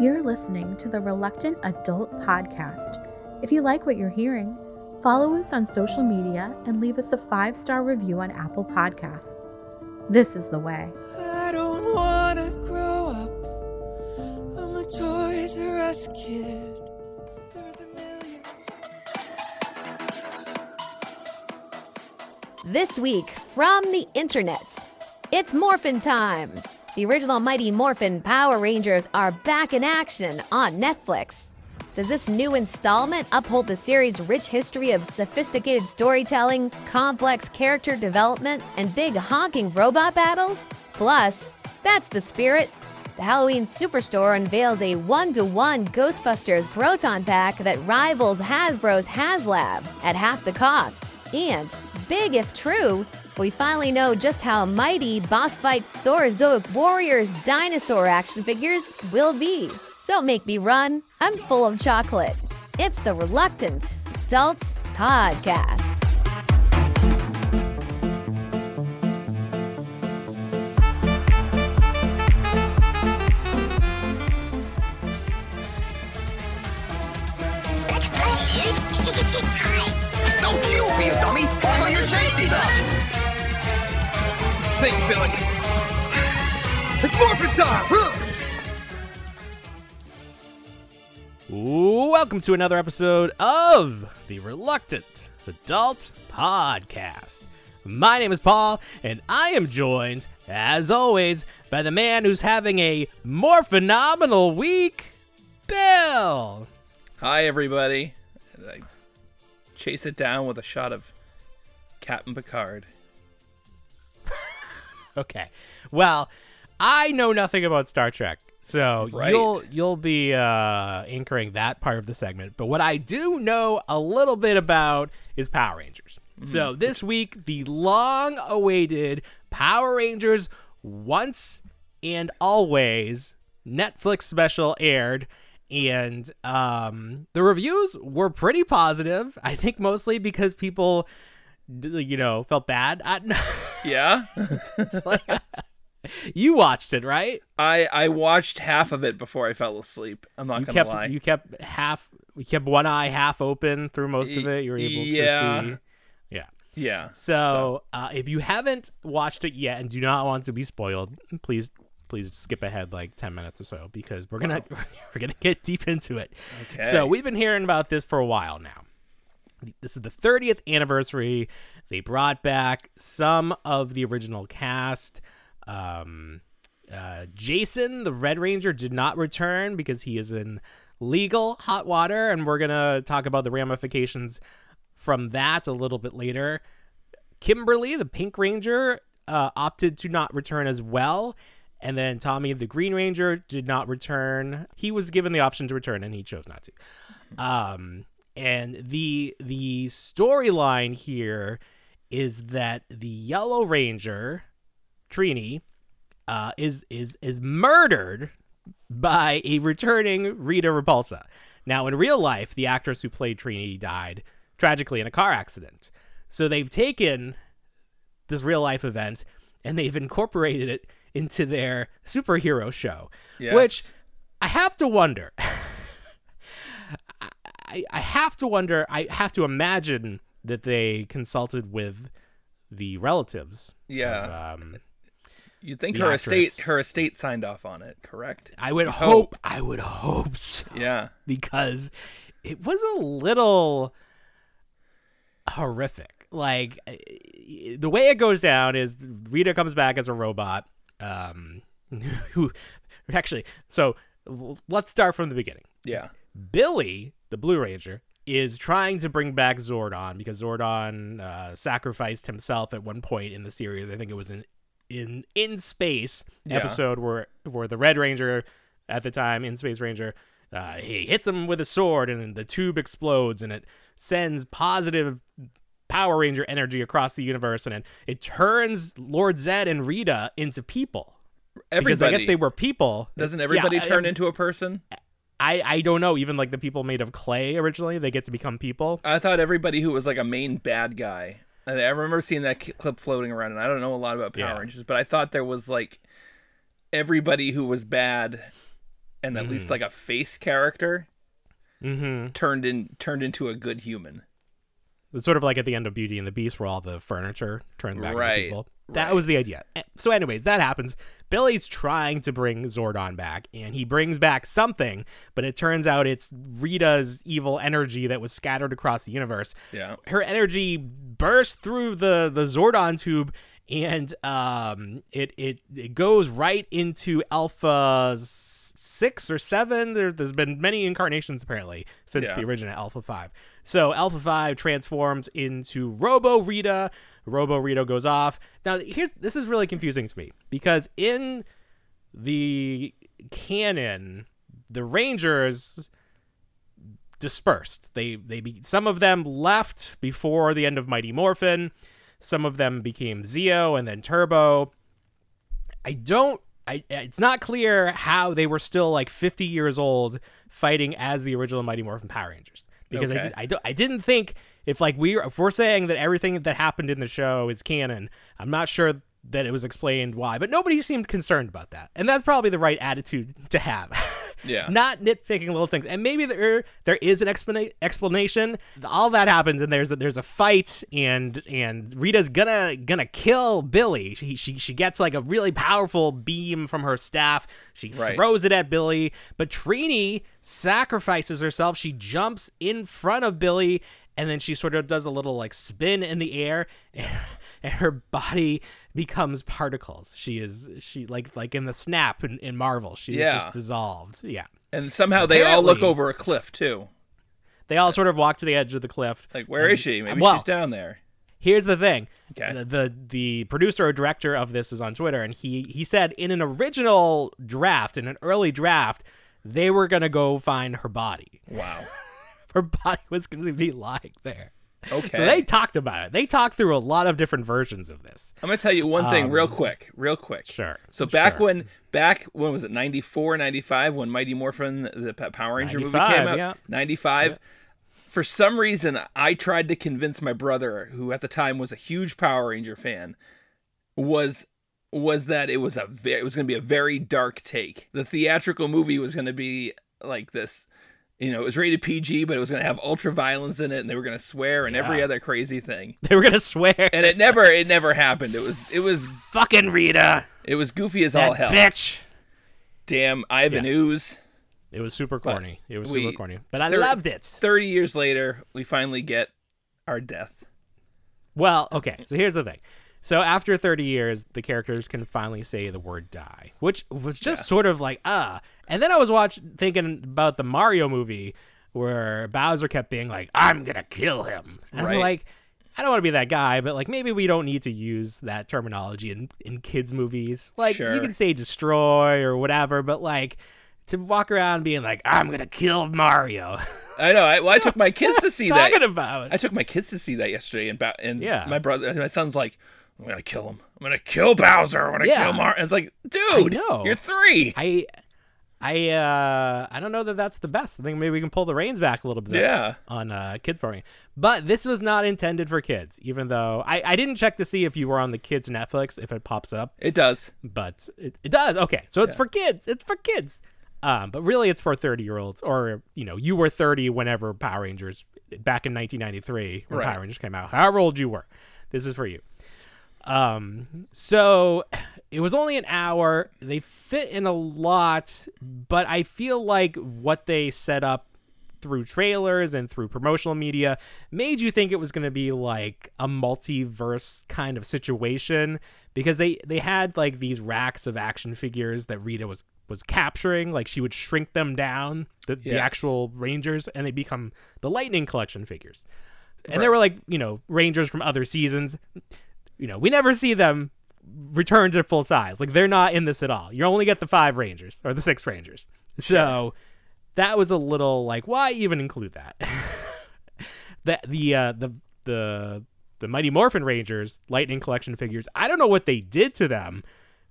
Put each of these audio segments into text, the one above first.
You're listening to the Reluctant Adult Podcast. If you like what you're hearing, follow us on social media and leave us a five star review on Apple Podcasts. This is the way. I don't wanna grow up. I'm a Toys R Us kid. There's a million. This week from the internet, it's Morphin time. The original Mighty Morphin Power Rangers are back in action on Netflix. Does this new installment uphold the series' rich history of sophisticated storytelling, complex character development, and big honking robot battles? Plus, that's the spirit. The Halloween Superstore unveils a one to one Ghostbusters Proton Pack that rivals Hasbro's HasLab at half the cost. And, big if true, we finally know just how mighty Boss Fight Saurozoic Warriors dinosaur action figures will be. Don't make me run, I'm full of chocolate. It's the Reluctant Adult Podcast. Don't you be a dummy! Follow your safety belt! Think, Billy. It's morphin' time! Huh? Welcome to another episode of the Reluctant Adult Podcast. My name is Paul, and I am joined, as always, by the man who's having a more phenomenal week, Bill. Hi, everybody. I chase it down with a shot of Captain Picard. Okay, well, I know nothing about Star Trek, so Right. you'll you'll be uh, anchoring that part of the segment. But what I do know a little bit about is Power Rangers. So this week, the long-awaited Power Rangers Once and Always Netflix special aired. And um, the reviews were pretty positive. I think mostly because people, you know, felt bad. I, Yeah? you watched it, right? I, I watched half of it before I fell asleep. I'm not You gonna kept lie. you kept half you kept one eye half open through most of it. You were able yeah. to see. Yeah. yeah. So, Uh, if you haven't watched it yet and do not want to be spoiled, please please skip ahead like 10 minutes or so because we're going to we're going to get deep into it. Okay. So, we've been hearing about this for a while now. This is the 30th anniversary. They brought back some of the original cast. Um, uh, Jason, the Red Ranger, did not return because he is in legal hot water, and we're gonna talk about the ramifications from that a little bit later. Kimberly, the Pink Ranger, uh, opted to not return as well. And then Tommy, the Green Ranger, did not return. He was given the option to return, and he chose not to. Um, and the the storyline here is that the Yellow Ranger, Trini, uh, is is is murdered by a returning Rita Repulsa. Now, in real life, the actress who played Trini died tragically in a car accident. So they've taken this real life event and they've incorporated it into their superhero show, Yes. which I have to wonder. I, I have to wonder. I have to imagine that they consulted with the relatives. Yeah. Of, um, You'd think her actress. estate her estate signed off on it, correct? I would You'd hope. I would hope so. Yeah. because it was a little horrific. Like eh, the way it goes down is Rita comes back as a robot. Um, who actually? So let's start from the beginning. Yeah. Billy, the Blue Ranger, is trying to bring back Zordon because Zordon uh, sacrificed himself at one point in the series. I think it was in in in space Yeah. episode where where the Red Ranger at the time in Space Ranger uh, he hits him with a sword and the tube explodes and it sends positive Power Ranger energy across the universe and it, it turns Lord Zed and Rita into people. Everybody. Because I guess they were people. Doesn't everybody Yeah, turn I- into a person? I I don't know. Even like the people made of clay originally, they get to become people. I thought everybody who was like a main bad guy. I remember seeing that clip floating around, and I don't know a lot about Power Yeah. Rangers, but I thought there was like everybody who was bad and at Mm-hmm. least like a face character Mm-hmm. turned in turned into a good human. It's sort of like at the end of Beauty and the Beast, where all the furniture turned back Right, into people. That right. was the idea. Eh, So, anyways, that happens. Billy's trying to bring Zordon back, and he brings back something, but it turns out it's Rita's evil energy that was scattered across the universe. Yeah. Her energy bursts through the the Zordon tube, and um, it it it goes right into Alpha six or seven. There, there's been many incarnations apparently since Yeah. the original Alpha five. So Alpha five transforms into Robo Rita. Robo Rita goes off. Now here's this is really confusing to me because in the canon, the Rangers dispersed. They they be, some of them left before the end of Mighty Morphin. Some of them became Zeo and then Turbo. I don't. I, it's not clear how they were still like 50 years old fighting as the original Mighty Morphin Power Rangers because I, did, I, don't, I didn't think if like we if we're saying that everything that happened in the show is canon, I'm not sure that it was explained why, but nobody seemed concerned about that, and that's probably the right attitude to have. Yeah. not nitpicking little things, and maybe there there is an explana- explanation. All that happens, and there's a, there's a fight, and and Rita's gonna gonna kill Billy. She she she gets like a really powerful beam from her staff. She Right. throws it at Billy, but Trini sacrifices herself. She jumps in front of Billy, and then she sort of does a little like spin in the air, and, and her body becomes particles. She is she like like in the snap in, in Marvel. She Yeah. just dissolved. Yeah. And somehow they all look over a cliff too. They all sort of walk to the edge of the cliff. Like, where is she? Maybe well, she's down there. Here's the thing. Okay. The, the the producer or director of this is on Twitter, and he he said in an original draft, in an early draft, they were gonna go find her body. Wow. Her body was gonna be lying there. Okay. So they talked about it. They talked through a lot of different versions of this. I'm gonna tell you one thing real quick, real quick. Um, Sure, So back sure. when, back when was it 94, 95, when Mighty Morphin, the Power Ranger movie came out, yeah. 95. For some reason, I tried to convince my brother, who at the time was a huge Power Ranger fan, was was that it was a it was going to be a very dark take. The theatrical movie was going to be like this. You know, it was rated PG, but it was going to have ultra violence in it, and they were going to swear and every other crazy thing. They were gonna swear. And it never, it never happened. It was, it was, fucking Rita, it was goofy as that all hell. bitch. Damn Ivan Yeah. Ooze. It was super corny. It was we- super corny, but I there- loved it. 30 years later, we finally get our death. Well, okay. So here's the thing. So after 30 years, the characters can finally say the word die, which was just sort of like ah. And then I was watching thinking about the Mario movie where Bowser kept being like, "I'm gonna kill him," and Right. I'm like. I don't want to be that guy, but like maybe we don't need to use that terminology in, in kids' movies. Like Sure. you can say destroy or whatever, but like to walk around being like, I'm gonna kill Mario. I know. I, well, I took my kids to see that. talking about? I took my kids to see that yesterday, and and Yeah. my brother, my son's like, "I'm gonna kill him. I'm gonna kill Bowser. I'm gonna Yeah. kill Mar." It's like, dude, you're three. I I uh I don't know that that's the best. I think maybe we can pull the reins back a little bit. Yeah. On uh, kids programming, but this was not intended for kids. Even though I I didn't check to see if you were on the kids Netflix if it pops up, It does. but it, it does. Okay, so it's for kids. It's for kids. Um, but really, it's for thirty year olds, or you know, you were thirty whenever Power Rangers back in 1993 when Right. Power Rangers came out. However old you were, this is for you. Um, so it was only an hour. They fit in a lot, but I feel like what they set up through trailers and through promotional media made you think it was going to be like a multiverse kind of situation because they they had like these racks of action figures that Rita was was capturing. Like she would shrink them down the, the actual rangers and they become the lightning collection figures. And there were like you know rangers from other seasons you know we never see them return to full size. Like they're not in this at all. You only get the five rangers or the six rangers. So that was a little like why even include that? The the uh the the the mighty morphin rangers lightning collection figures i don't know what they did to them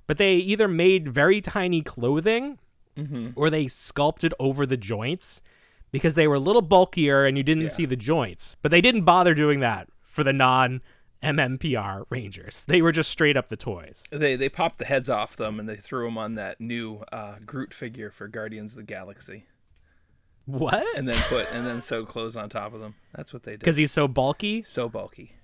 but they either made very tiny clothing or they sculpted over the joints because they were a little bulkier and you didn't see the joints. But they didn't bother doing that for the non MMPR Rangers. They were just straight up the toys. They they popped the heads off them and they threw them on that new uh, Groot figure for Guardians of the Galaxy, What? and then put and then sewed clothes on top of them. That's what they did. Because he's so bulky. so bulky.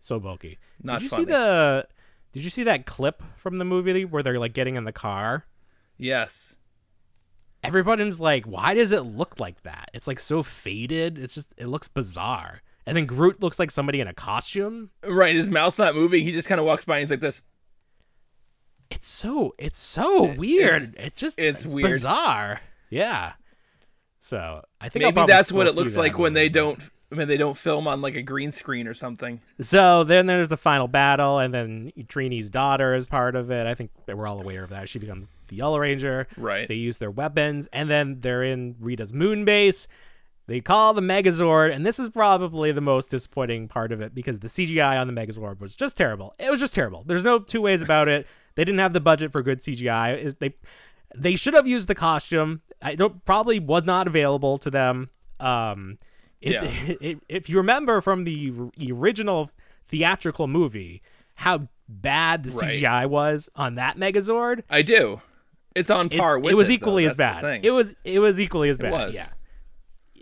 So bulky. Not did you funny. see the? Did you see that clip from the movie where they're like getting in the car? Yes. Everybody's like, "Why does it look like that? It's like so faded. It's just it looks bizarre." And then Groot looks like somebody in a costume. Right. His mouth's not moving. He just kind of walks by and he's like this. It's so it's so It- weird. it's- It's, just it's it's, weird. bizarre. Yeah. So I think Maybe that's what it looks like when they but- don't when they don't film on like a green screen or something. So then there's the final battle, and then Trini's daughter is part of it. I think that we're all aware of that. She becomes the Yellow Ranger. Right. They use their weapons, and then they're in Rita's moon base. They call the Megazord, and this is probably the most disappointing part of it because the CGI on the Megazord was just terrible. It was just terrible. There's no two ways about it. They didn't have the budget for good CGI. Is- They they should have used the costume. I don't probably was not available to them. Um, it, Yeah. it, if you remember from the original theatrical movie, how bad the Right. CGI was on that Megazord, I do. It's on it's- par with it was equally as bad. It was it was equally as bad. was. Yeah.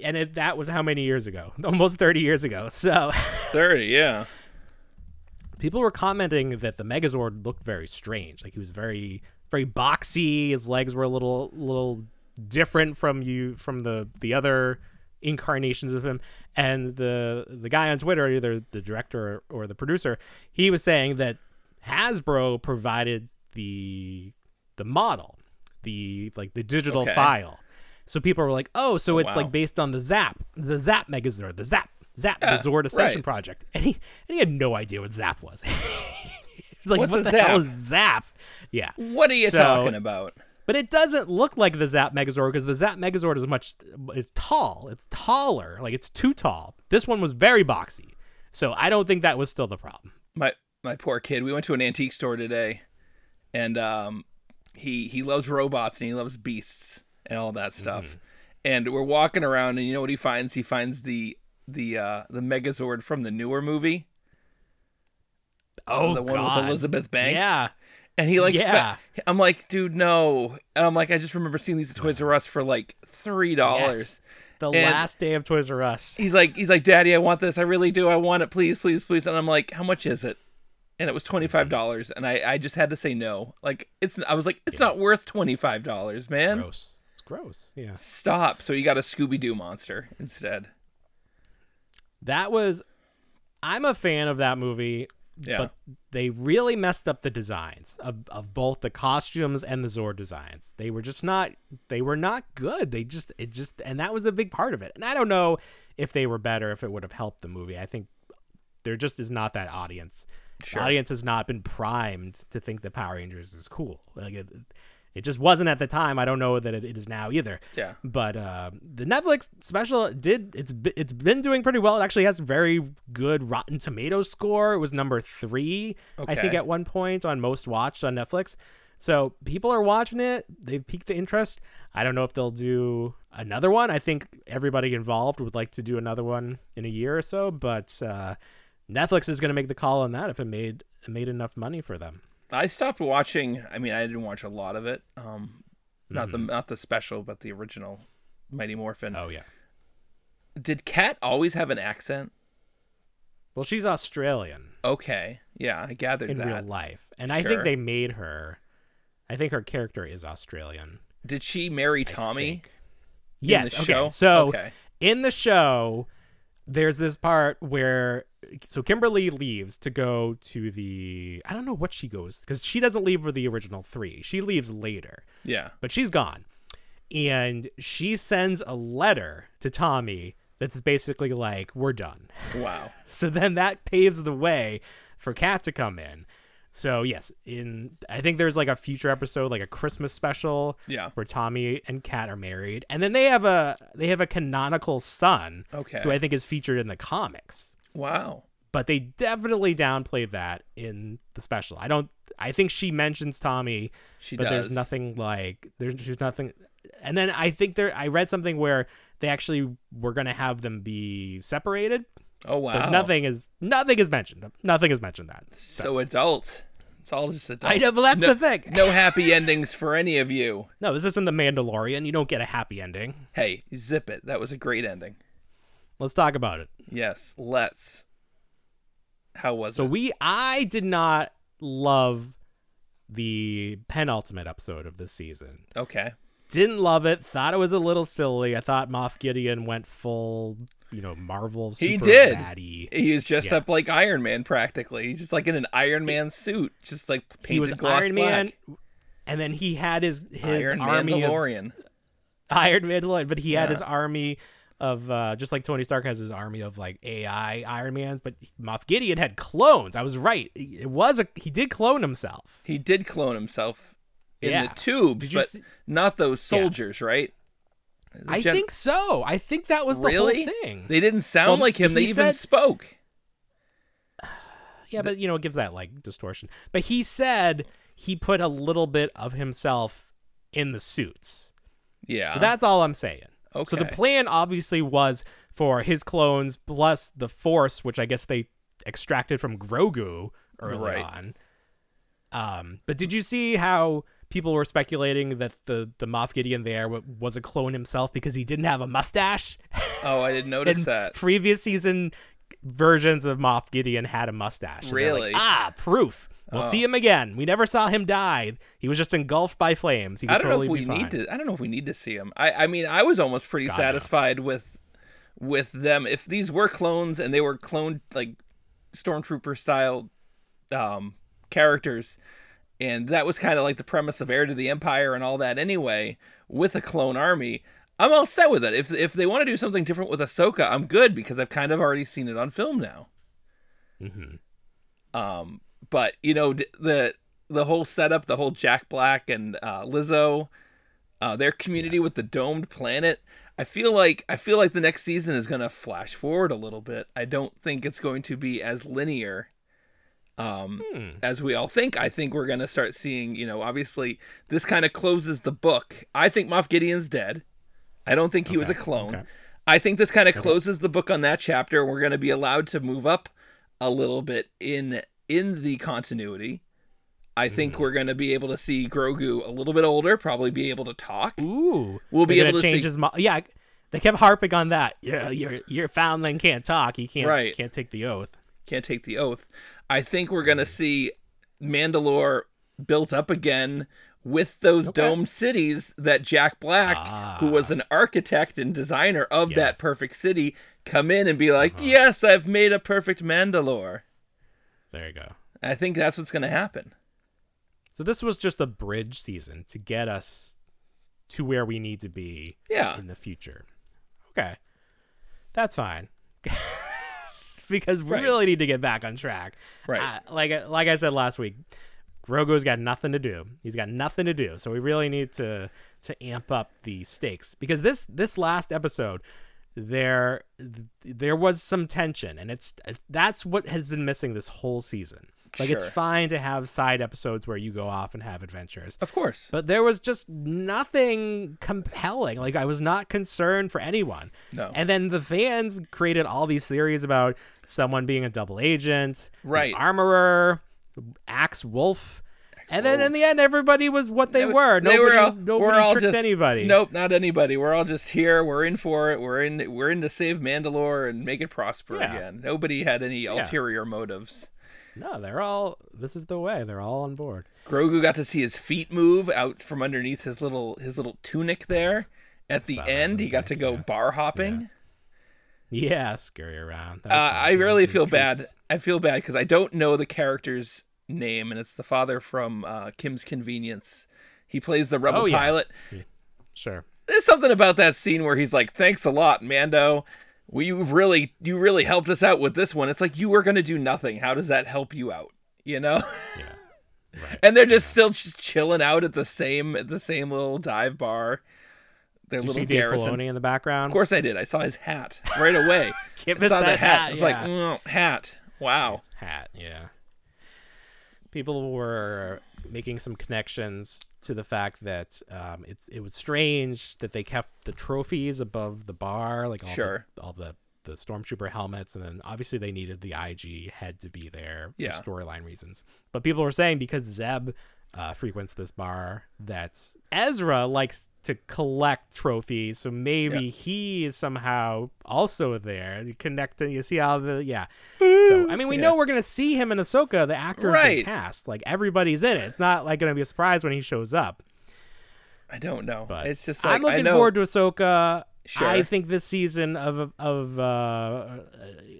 And it, that was how many years ago? Almost 30 years ago. So thirty. Yeah. people were commenting that the Megazord looked very strange. Like he was very very boxy. His legs were a little little different from you from the the other incarnations of him. And the the guy on Twitter, either the director or the producer, he was saying that Hasbro provided the the model, the like the digital Okay. file. So people were like, "Oh, so it's wow. like based on the Zap, the Zap Megazord, the Zap, Zap, Yeah, the Zord Ascension right. project," and he and he had no idea what Zap was. He's like, What's "What the hell Zap?" is Zap?" Yeah, What are you So- talking about? but it doesn't look like the Zap Megazord because the Zap Megazord is much, it's tall, it's taller, like it's too tall. This one was very boxy, so I don't think that was still the problem. my my poor kid. We went to an antique store today, and um, he he loves robots and he loves beasts and all that stuff. Mm-hmm. And we're walking around, and you know what he finds? He finds the the uh, the Megazord from the newer movie, Oh the one God, with Elizabeth Banks. Yeah, And he like, Yeah. fa- I'm like, dude, no. And I'm like, I just remember seeing these at Toys R Us for like three dollars. yes. The And- last day of Toys R Us. He's like, he's like, Daddy, I want this. I really do. I want it. Please, please, please. And I'm like, how much is it? And it was twenty five dollars, and I, I just had to say no. Like it's, I was like, it's not worth twenty five dollars, man. It's gross. Yeah. Stop. So you got a Scooby Doo monster instead. That was. I'm a fan of that movie, Yeah. but they really messed up the designs of, of both the costumes and the Zord designs. They were just not. They were not good. They just. It just. And that was a big part of it. And I don't know if they were better. If it would have helped the movie. I think there just is not that audience. Sure. The audience has not been primed to think that Power Rangers is cool. Like it, just wasn't at the time. I don't know that it, it is now either. Yeah. But uh, the Netflix special did it's it's been doing pretty well. It actually has very good Rotten Tomatoes score. It was number three, okay. I think, at one point on most watched on Netflix. So people are watching it. They've piqued the interest. I don't know if they'll do another one. I think everybody involved would like to do another one in a year or so. But uh, Netflix is going to make the call on that if it made it made enough money for them. I stopped watching. I mean, I didn't watch a lot of it. Um, not the not the special, but the original Mighty Morphin. Oh yeah. Did Kat always have an accent? Well, she's Australian. Okay. Yeah, I gathered that. in that. real life. And I think they made her. I think her character is Australian. Did she marry Tommy? Yes. the okay. show? So Okay. in the show, there's this part where so Kimberly leaves to go to the I don't know what she goes because she doesn't leave for the original three. She leaves later, Yeah. but she's gone, and she sends a letter to Tommy that's basically like, "We're done." Wow. So then that paves the way for Kat to come in. So yes, in I think there's like a future episode, like a Christmas special, Yeah. where Tommy and Kat are married, and then they have a they have a canonical son, Okay. who I think is featured in the comics. Wow. But they definitely downplayed that in the special. I don't. I think she mentions Tommy, She but there's nothing like there's just nothing. And then I think there I read something where they actually were gonna have them be separated Oh wow. But nothing is nothing is mentioned. Nothing is mentioned that. So adult. It's all just adult. I know, but that's no, the thing. no happy endings for any of you. No, this isn't the Mandalorian. You don't get a happy ending. Hey, zip it. That was a great ending. Let's talk about it. Yes, let's. How was So it? So we I did not love the penultimate episode of this season. Okay. Didn't love it. Thought it was a little silly. I thought Moff Gideon went full, you know, Marvel. He did. He was dressed Yeah. up like Iron Man practically. He's just like in an Iron Man suit, just like painted He was gloss Iron black. Man, and then he had his his Iron army of Mandalorian. Iron Mandalorian, but he had Yeah. his army of uh, just like Tony Stark has his army of like AI Iron Mans, but Moff Gideon had clones. I was right. It was a he did clone himself. He did clone himself in Yeah. the tubes, but see- not those Yeah. soldiers, right? The I think so. I think that was the really whole thing. They didn't sound Well, like him. They he even said- spoke. yeah, but you know, it gives that like distortion. But he said he put a little bit of himself in the suits. Yeah. So that's all I'm saying. So the plan obviously was for his clones plus the Force, which I guess they extracted from Grogu early Right. on. Um, but did you see how people were speculating that the the Moff Gideon there wa- was a clone himself because he didn't have a mustache? oh, I didn't notice In that. previous season versions of Moff Gideon had a mustache. They're like, Really? ah, proof. We'll see him again. We never saw him die. He was just engulfed by flames. He could I don't totally know if we need to. I don't know if we need to see him. I. I mean, I was almost pretty God, no. satisfied with with them. If these were clones and they were cloned like stormtrooper style um, characters, and that was kind of like the premise of Heir to the Empire and all that. Anyway, with a clone army. I'm all set with it. If if they want to do something different with Ahsoka, I'm good because I've kind of already seen it on film now. Mm-hmm. Um, but you know the the whole setup, the whole Jack Black and uh, Lizzo, uh, their community with the domed planet. I feel like I feel like the next season is gonna flash forward a little bit. I don't think it's going to be as linear um, as we all think. I think we're gonna start seeing. You know, obviously this kind of closes the book. I think Moff Gideon's dead. I don't think he was a clone. okay. I think this kind of closes the book on that chapter. We're going to be allowed to move up a little bit in in the continuity. I think Hmm. we're going to be able to see Grogu a little bit older, probably be able to talk. Ooh, We'll be able gonna change see- his. Mo- yeah, they kept harping on that. Yeah, your your foundling can't talk. He can't Right. can't take the oath. Can't take the oath. I think we're going to see Mandalore built up again with those domed cities that Jack Black, who was an architect and designer of that Ah. Yes. Uh-huh. perfect city, come in and be like, "Yes, I've made a perfect Mandalore." There you go. I think that's what's going to happen. So this was just a bridge season to get us to where we need to be Yeah. in the future. Okay, that's fine. because we Right. really need to get back on track. Right. Uh, like like I said last week, Grogu's got nothing to do. He's got nothing to do. So we really need to to amp up the stakes because this this last episode there there was some tension and it's uh, that's what has been missing this whole season. Like it's fine to have side episodes where you go off and have adventures. Of course. But there was just nothing compelling. Like I was not concerned for anyone. No. And then the fans created all these theories about someone being a double agent, Right. armorer, axe wolf. And then in the end, everybody was what they, They- were. they Nobody, all- nobody tricked anybody. Nope, not anybody. We're all just here. We're in for it. We're in. We're in to save Mandalore and make it prosper Yeah. again. Nobody had any ulterior motives. No, they're all. This is the way. They're all on board. Grogu got to see his feet move out from underneath his little his little tunic there. At the end, he was got to go yeah. bar hopping. Yeah, scurry around. Uh. I really feel treats. bad. I feel bad because I don't know the character's name, and it's the father from uh, Kim's Convenience. He plays the rebel Oh, yeah. pilot. Sure. there's something about that scene where he's like, "Thanks a lot, Mando. We you really you really helped us out with this one." It's like you were gonna do nothing. How does that help you out? You know? Yeah. Right. and they're just still just chilling out at the same at the same little dive bar. Their Did you little see Dave. Filoni in the background? Of course I did. I saw his hat right away. Can't I miss saw that the hat. hat, I was like, mm, hat. Wow. hat yeah people were making some connections to the fact that um, it's it was strange that they kept the trophies above the bar like all Sure. the, all the the stormtrooper helmets, and then obviously they needed the IG head to be there for Yeah. storyline reasons. But people were saying because Zeb uh, frequents this bar, that Ezra likes to collect trophies, so maybe Yeah. he is somehow also there. You connect, and you see all the yeah. So I mean, we know we're gonna see him in Ahsoka. The actor Right. cast, like everybody's in it. It's not like gonna be a surprise when he shows up. I don't know. But it's just like I'm looking forward to Ahsoka. Sure. I think this season of of uh,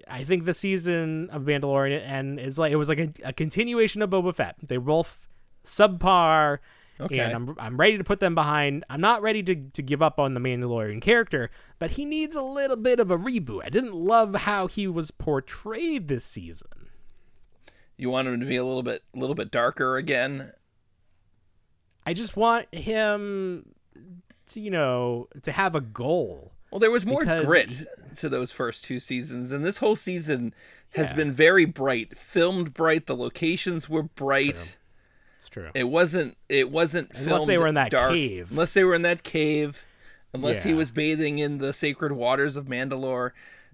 I think the season of Mandalorian and is like it was like a, a continuation of Boba Fett. They both subpar, Okay. and I'm I'm ready to put them behind. I'm not ready to to give up on the Mandalorian character, but he needs a little bit of a reboot. I didn't love how he was portrayed this season. you want him to be a little bit, a little bit darker again. I just want him to you know to have a goal. Well, there was more grit to those first two seasons, and this whole season has Yeah. been very bright, filmed bright. The locations were bright. It's true. It wasn't. It wasn't Unless they were in that dark, cave. Unless they were in that cave. Unless he was bathing in the sacred waters of Mandalore.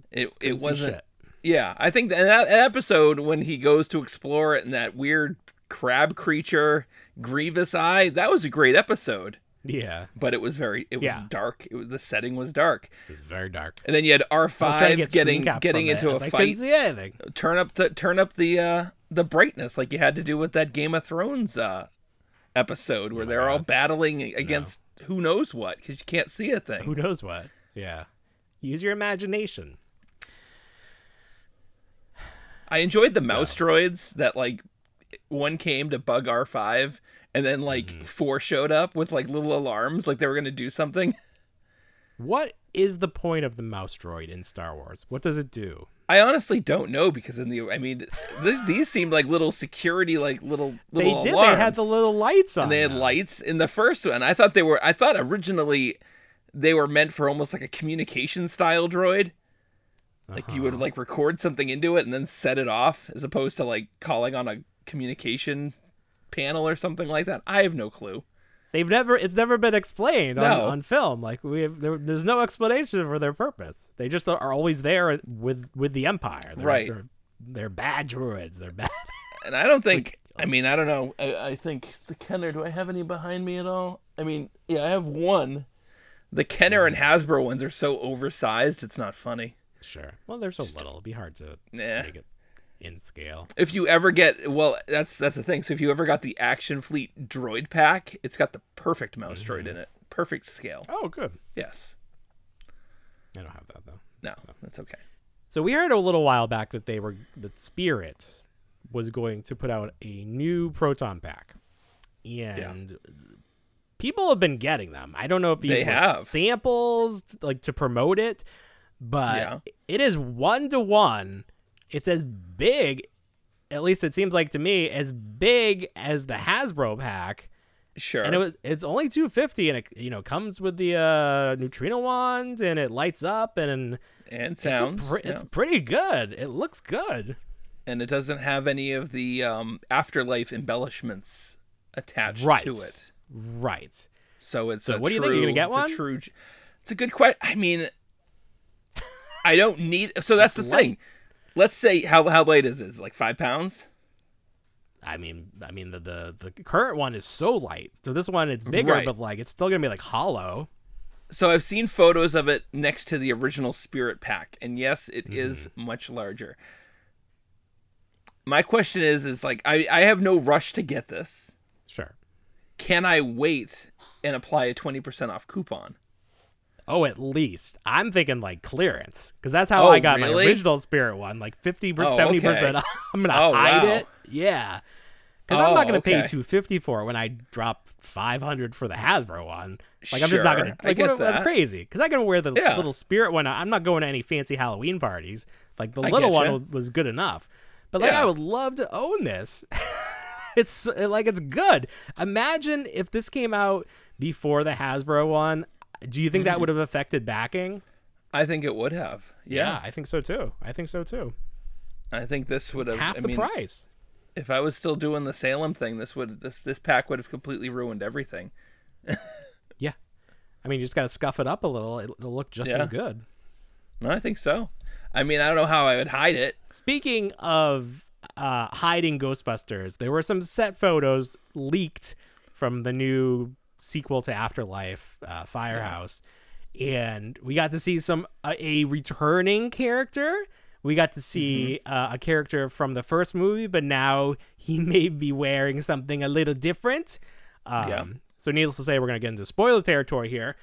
It it Couldn't wasn't. Yeah, I think that, that episode when he goes to explore it and that weird crab creature, Grievous Eye, that was a great episode. Yeah, But it was very. It was Yeah. dark. It was, the setting was dark. it was very dark. And then you had R I was trying to five get getting getting into a as I couldn't fight. see anything. Turn up the turn up the uh the brightness like you had to do with that Game of Thrones uh episode where they're all battling against who knows what because you can't see a thing. Who knows what? Yeah, use your imagination. I enjoyed the mouse droids that like one came to bug R five and then like Mm-hmm. four showed up with like little alarms like they were gonna do something. What is the point of the mouse droid in Star Wars? What does it do? I honestly don't know because in the I mean this, these seemed like little security like little They little did. alarms. They had the little lights on. and they had them. lights in the first one. I thought they were. I thought originally they were meant for almost like a communication style droid. Like you would Uh-huh. like record something into it and then set it off, as opposed to like calling on a communication panel or something like that. I have no clue. They've never. It's never been explained on, No. on film. Like we have. There, there's no explanation for their purpose. They just are always there with with the Empire. They're, Right. They're, they're bad droids. They're bad. And I don't think. I mean, I don't know. I, I think the Kenner. Do I have any behind me at all? I mean, yeah, I have one. The Kenner and mm. Hasbro ones are so oversized. It's not funny. Sure. Well, they're so little. It'd be hard to, to Yeah. make it in scale. if you ever get well that's that's the thing so if you ever got the action fleet droid pack it's got the perfect mouse droid mm-hmm. in it perfect scale Oh, good. yes I don't have that though. no that's okay So we heard a little while back that they were that Spirit was going to put out a new proton pack, and people have been getting them. I don't know if these They were have. samples like to promote it, but Yeah. it is one to one. It's as big, at least it seems like to me, as big as the Hasbro pack. sure And it was it's only 250 and it you know comes with the uh neutrino wand and it lights up and and it's, sounds pre- yeah. it's pretty good. It looks good. and it doesn't have any of the um afterlife embellishments attached Right. to it Right. so it's So what do you think? you're gonna get one? a true it's a good question i mean i don't need so that's the thing let's say how how light is this like five pounds I mean, I mean the, the the current one is so light. So this one it's bigger, Right. but like it's still gonna be like hollow. So I've seen photos of it next to the original Spirit Pack, and yes, it is Mm-hmm. much larger. My question is, is like I, I have no rush to get this. Sure. Can I wait and apply a twenty percent off coupon? Oh, at least I'm thinking like clearance because that's how Oh, I got my original Spirit one, like 50 Oh, 70 percent. okay. I'm gonna Oh, hide wow. it. Yeah. Because I'm not Oh, gonna pay 250 for it when I drop 500 for the Hasbro one. Like I'm just not gonna. Like what, that's crazy. Because I can wear the Yeah. little Spirit one. I'm not going to any fancy Halloween parties. Like the I little one was good enough. But like Yeah. I would love to own this. it's like it's good. Imagine if this came out before the Hasbro one. Do you think Mm-hmm. that would have affected backing? I think it would have. Yeah, I think so too. I think so too. I think this would have. Half I the mean, price. if I was still doing the Salem thing, this would this this pack would have completely ruined everything. Yeah. I mean, you just got to scuff it up a little. It- It'll look just Yeah. as good. No, I think so. I mean, I don't know how I would hide it. Speaking of uh, hiding Ghostbusters, there were some set photos leaked from the new sequel to Afterlife, uh, Firehouse, and we got to see some uh, a returning character. We got to see uh, a character from the first movie, but now he may be wearing something a little different. Um, Yeah. So, needless to say, we're going to get into spoiler territory here.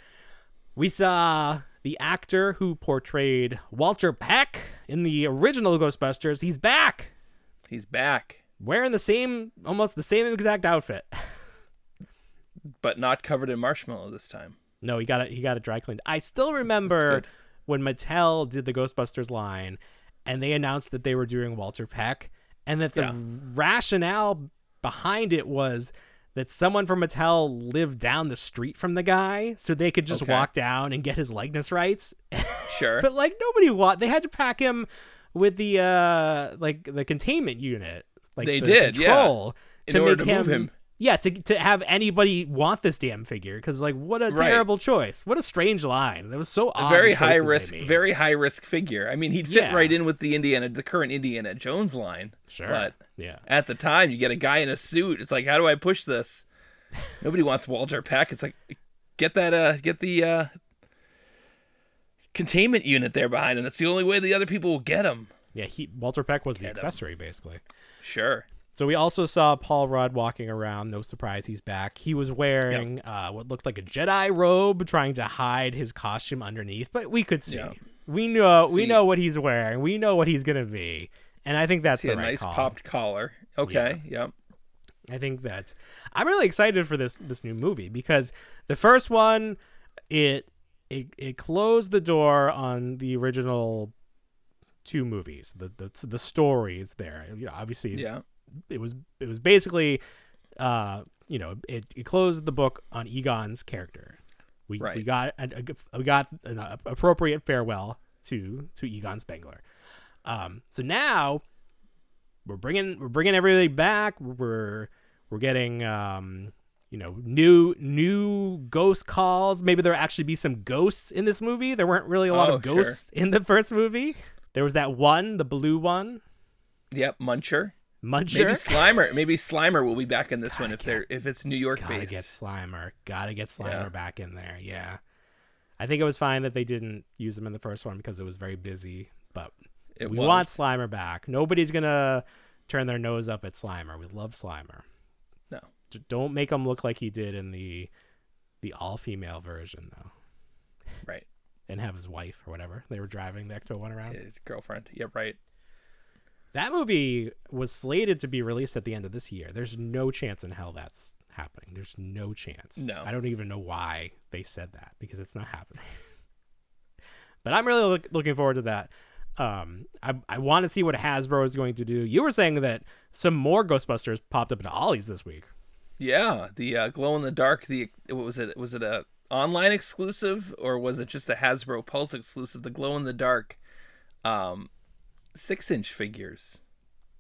We saw the actor who portrayed Walter Peck in the original Ghostbusters. He's back, He's back, wearing the same, almost the same exact outfit. but not covered in marshmallow this time. No, he got it. He got it dry cleaned. I still remember when Mattel did the Ghostbusters line, and they announced that they were doing Walter Peck, and that the Yeah. rationale behind it was that someone from Mattel lived down the street from the guy, so they could just Okay. walk down and get his likeness rights. Sure. but like nobody want. They had to pack him with the uh like the containment unit. Like They the did, yeah. control In to order make to move him. Yeah, to to have anybody want this damn figure because like what a Right. terrible choice. What a strange line. That was so a odd. very high risk, very high risk figure. I mean, he'd fit Yeah. right in with the Indiana, the current Indiana Jones line. sure. But yeah, at the time, you get a guy in a suit. It's like, how do I push this? Nobody wants Walter Peck. It's like, get that, uh, get the uh, containment unit there behind him. That's the only way the other people will get him. yeah. He Walter Peck was the Get 'em. accessory basically. Sure. So we also saw Paul Rudd walking around. No surprise, he's back. He was wearing uh, what looked like a Jedi robe, trying to hide his costume underneath, but we could see. Yeah. We know we know what he's wearing. We know what he's gonna be, and I think that's See the a right nice call. popped collar. Okay. Yep. I think that I'm really excited for this this new movie because the first one it it it closed the door on the original two movies. The the the story is there. You know, obviously Yeah. It was it was basically uh you know it, it closed the book on Egon's character. We we got a, a- we got an appropriate farewell to to Egon Spengler. Um, so now we're bringing we're bringing everything back. We're we're getting um, you know new new ghost calls. Maybe there'll actually be some ghosts in this movie. There weren't really a lot Oh, of sure. ghosts in the first movie. There was that one, the blue one, Yep. Muncher. Muncher. Maybe Slimer. Maybe Slimer will be back in this one if they're if it's New York Gotta based. get Slimer. Gotta get Slimer Yeah. back in there. Yeah. I think it was fine that they didn't use him in the first one because it was very busy. But It we was. want Slimer back. Nobody's gonna turn their nose up at Slimer. We love Slimer. No. Don't make him look like he did in the the all female version though, Right. and have his wife or whatever they were driving the Ecto one around. His girlfriend. Yep. Right. That movie was slated to be released at the end of this year. There's no chance in hell that's happening. There's no chance. No. I don't even know why they said that because it's not happening. but I'm really look, looking forward to that. Um, I I want to see what Hasbro is going to do. You were saying that some more Ghostbusters popped up in Ollie's this week. Yeah, the uh, glow in the dark. The what was it? Was it a online exclusive or was it just a Hasbro Pulse exclusive? The glow in the dark, um, six inch figures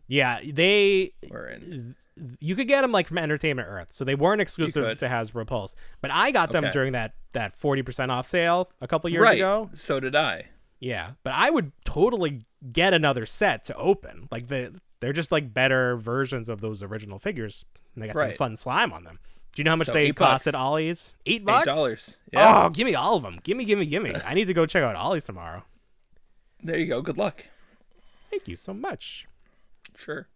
Yeah, they were in. you could get them like from Entertainment Earth, so they weren't exclusive to Hasbro Pulse. But I got them Okay. during that that forty percent off sale a couple years right. ago. So did I. Yeah, but I would totally get another set to open. Like the they're just like better versions of those original figures, and they got some fun slime on them. Do you know how much So they cost bucks. at Ollie's? Eight Eight bucks. dollars. Oh, yeah. Oh, give me all of them. Give me, give me, give me. I need to go check out Ollie's tomorrow. There you go. Good luck. Thank you so much. Sure.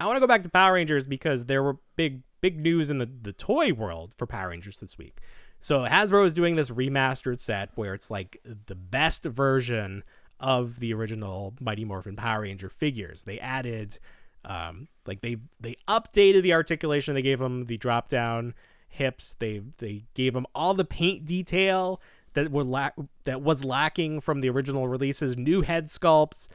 I want to go back to Power Rangers because there were big, big news in the, the toy world for Power Rangers this week. So Hasbro is doing this remastered set where it's like the best version of the original Mighty Morphin Power Ranger figures. They added, um, like they they updated the articulation. They gave them the drop down hips. They they gave them all the paint detail that were lack that was lacking from the original releases. New head sculpts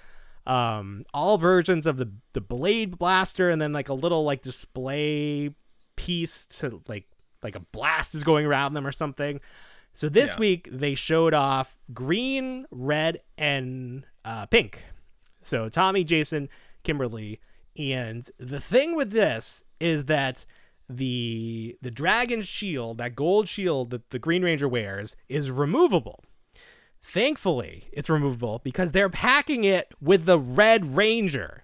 um, all versions of the the blade blaster, and then like a little like display piece to like like a blast is going around them or something. So this Yeah. week they showed off green, red, and uh, pink. So Tommy, Jason, Kimberly, and the thing with this is that the the dragon shield, that gold shield that the Green Ranger wears, is removable Thankfully, it's removable because they're packing it with the Red Ranger.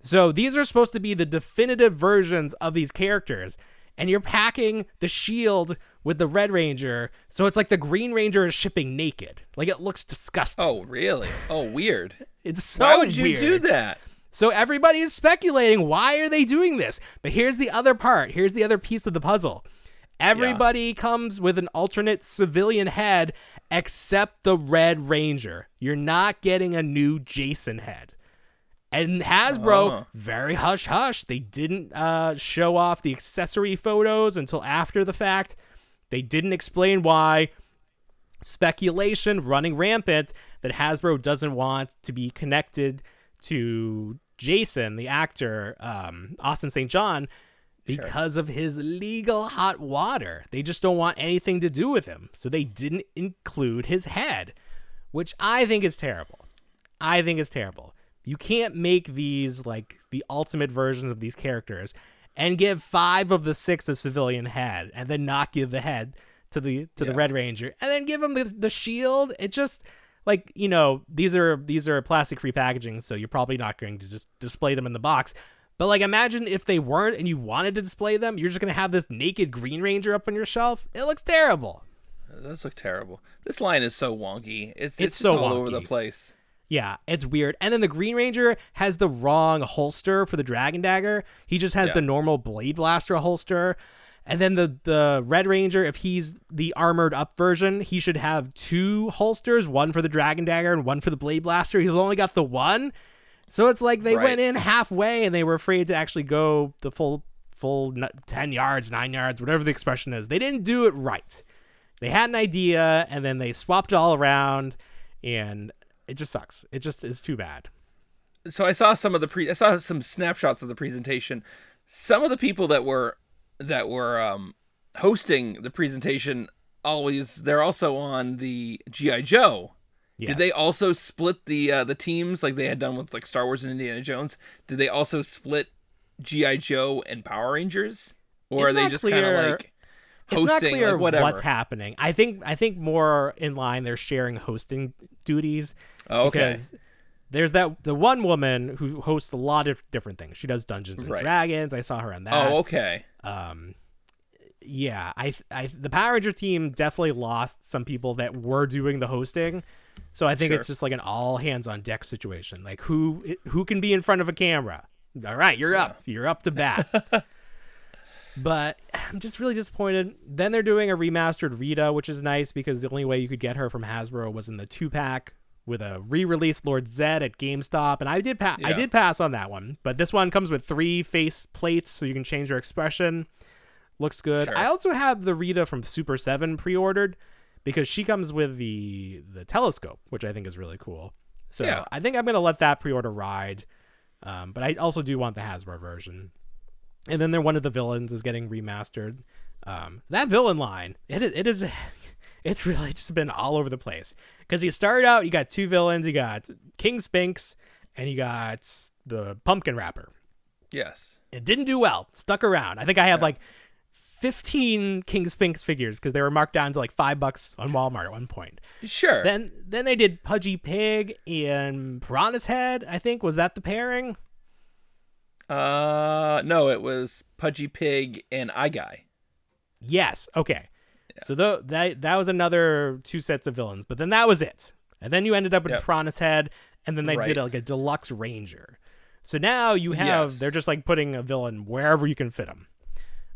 So these are supposed to be the definitive versions of these characters, and you're packing the shield with the Red Ranger, so it's like the Green Ranger is shipping naked. Like it looks disgusting. Oh, really? Oh, weird. it's so Why would you weird. do that? So everybody is speculating why are they doing this? But here's the other part. Here's the other piece of the puzzle. Everybody comes with an alternate civilian head except the Red Ranger. You're not getting a new Jason head. And Hasbro, Oh. very hush hush. They didn't uh, show off the accessory photos until after the fact. They didn't explain why. Speculation running rampant that Hasbro doesn't want to be connected to Jason, the actor, um, Austin St. John, because of his legal hot water. They just don't want anything to do with him. So they didn't include his head, which I think is terrible. I think is terrible. You can't make these like the ultimate versions of these characters and give five of the six a civilian head and then not give the head to the to the Red Ranger and then give him the, the shield. It just like you know these are these are plastic free packaging, so you're probably not going to just display them in the box. But like imagine if they weren't and you wanted to display them, you're just gonna have this naked Green Ranger up on your shelf. It looks terrible. It does look terrible. This line is so wonky. It's it's, It's so all over the place. Yeah, it's weird. And then the Green Ranger has the wrong holster for the Dragon Dagger. He just has Yeah. the normal Blade Blaster holster. And then the the Red Ranger, if he's the armored up version, he should have two holsters, one for the Dragon Dagger and one for the Blade Blaster. He's only got the one. So it's like they Right. went in halfway and they were afraid to actually go the full full 10 yards, 9 yards, whatever the expression is. They didn't do it right. They had an idea and then they swapped it all around and it just sucks. It just is too bad. so I saw some of the pre I saw some snapshots of the presentation. Some of the people that were that were um hosting the presentation always they're also on the GI Joe. Yes. Did they also split the uh, the teams like they had done with like Star Wars and Indiana Jones? Did they also split GI Joe and Power Rangers, or It's are they just kind of like It's not hosting clear like whatever? what's happening. I think I think more in line they're sharing hosting duties. Oh, okay. Because there's that the one woman who hosts a lot of different things. She does Dungeons and Right. Dragons. I saw her on that. oh, okay. um yeah I, I the power ranger team definitely lost some people that were doing the hosting so i think Sure. it's just like an all hands on deck situation. Like who who can be in front of a camera? All right you're up. You're up to bat. But i'm just really disappointed. Then they're doing a remastered rita which is nice because the only way you could get her from hasbro was in the two pack with a re-released Lord Zedd at gamestop. And i did pa- i did pass on that one. But this one comes with three face plates so you can change your expression. Looks good. Sure. I also have the Rita from Super 7 pre-ordered because she comes with the the telescope, which I think is really cool. So Yeah. I think I'm gonna let that pre-order ride. Um, but I also do want the Hasbro version. And then there one of the villains is getting remastered. Um, that villain line, it is, it is it's really just been all over the place. Because you start out, you got two villains, you got King Sphinx and you got the Pumpkin Rapper Yes. it didn't do well. Stuck around. I think I have like 15 King Sphinx figures because they were marked down to like five bucks on Walmart at one point. Sure. Then then they did Pudgy Pig and Pirantishead. I think was that the pairing. uh, no, it was Pudgy Pig and Eye Guy. Yes. Okay. So tho- that that was another two sets of villains, but then that was it. And then you ended up with Yep. Pirantishead, and then they Right. did like a deluxe Ranger. So now you have Yes. they're just like putting a villain wherever you can fit them.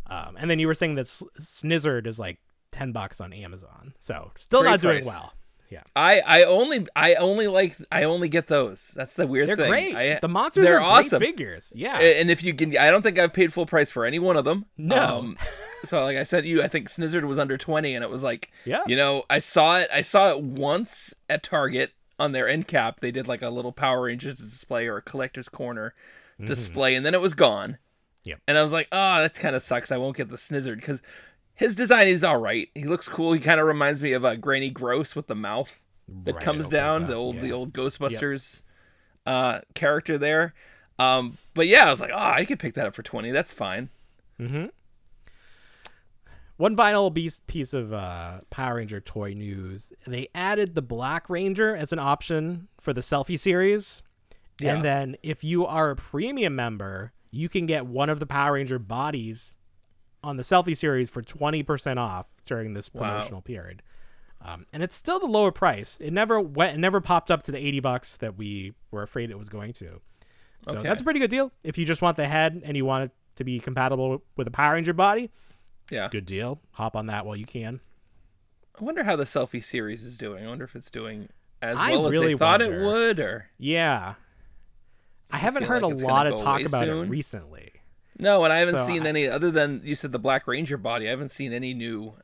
Um, and then you were saying that Snizzard is like ten bucks on Amazon, so still Great not doing well. Yeah, I I only I only like I only get those. That's the weird thing. they're thing. great. I, the monsters they're are awesome. figures. Yeah, And if you can, I don't think I've paid full price for any one of them. Um, No. so like I said, you I think Snizzard was under twenty, and it was like, Yeah. you know, I saw it. I saw it once at Target on their end cap. They did like a little Power Rangers display or a collector's corner display, and then it was gone. Mm-hmm. And I was like, oh, that kind of sucks. I won't get the Snizzard because his design is all right. He looks cool. He kind of reminds me of a Granny Gross with the mouth that Right, comes down. up, The old the old Ghostbusters uh, character there. Um, but yeah, I was like, oh, I could pick that up for twenty. That's fine. One final piece piece of uh, Power Ranger toy news: they added the Black Ranger as an option for the selfie series, Yeah. and then if you are a premium member, you can get one of the Power Ranger bodies on the selfie series for twenty percent off during this Wow. promotional period. Um, and it's still the lower price. It never went. It never popped up to the eighty bucks that we were afraid it was going to. So Okay. that's a pretty good deal. If you just want the head and you want it to be compatible with a Power Ranger body, Yeah. good deal. Hop on that while you can. I wonder how the selfie series is doing. I wonder if it's doing as I well really as they thought wonder. it would, or Yeah. I haven't heard like a lot of talk about it recently. no. And I haven't So seen I- any other than you said the Black Ranger body. I haven't seen any new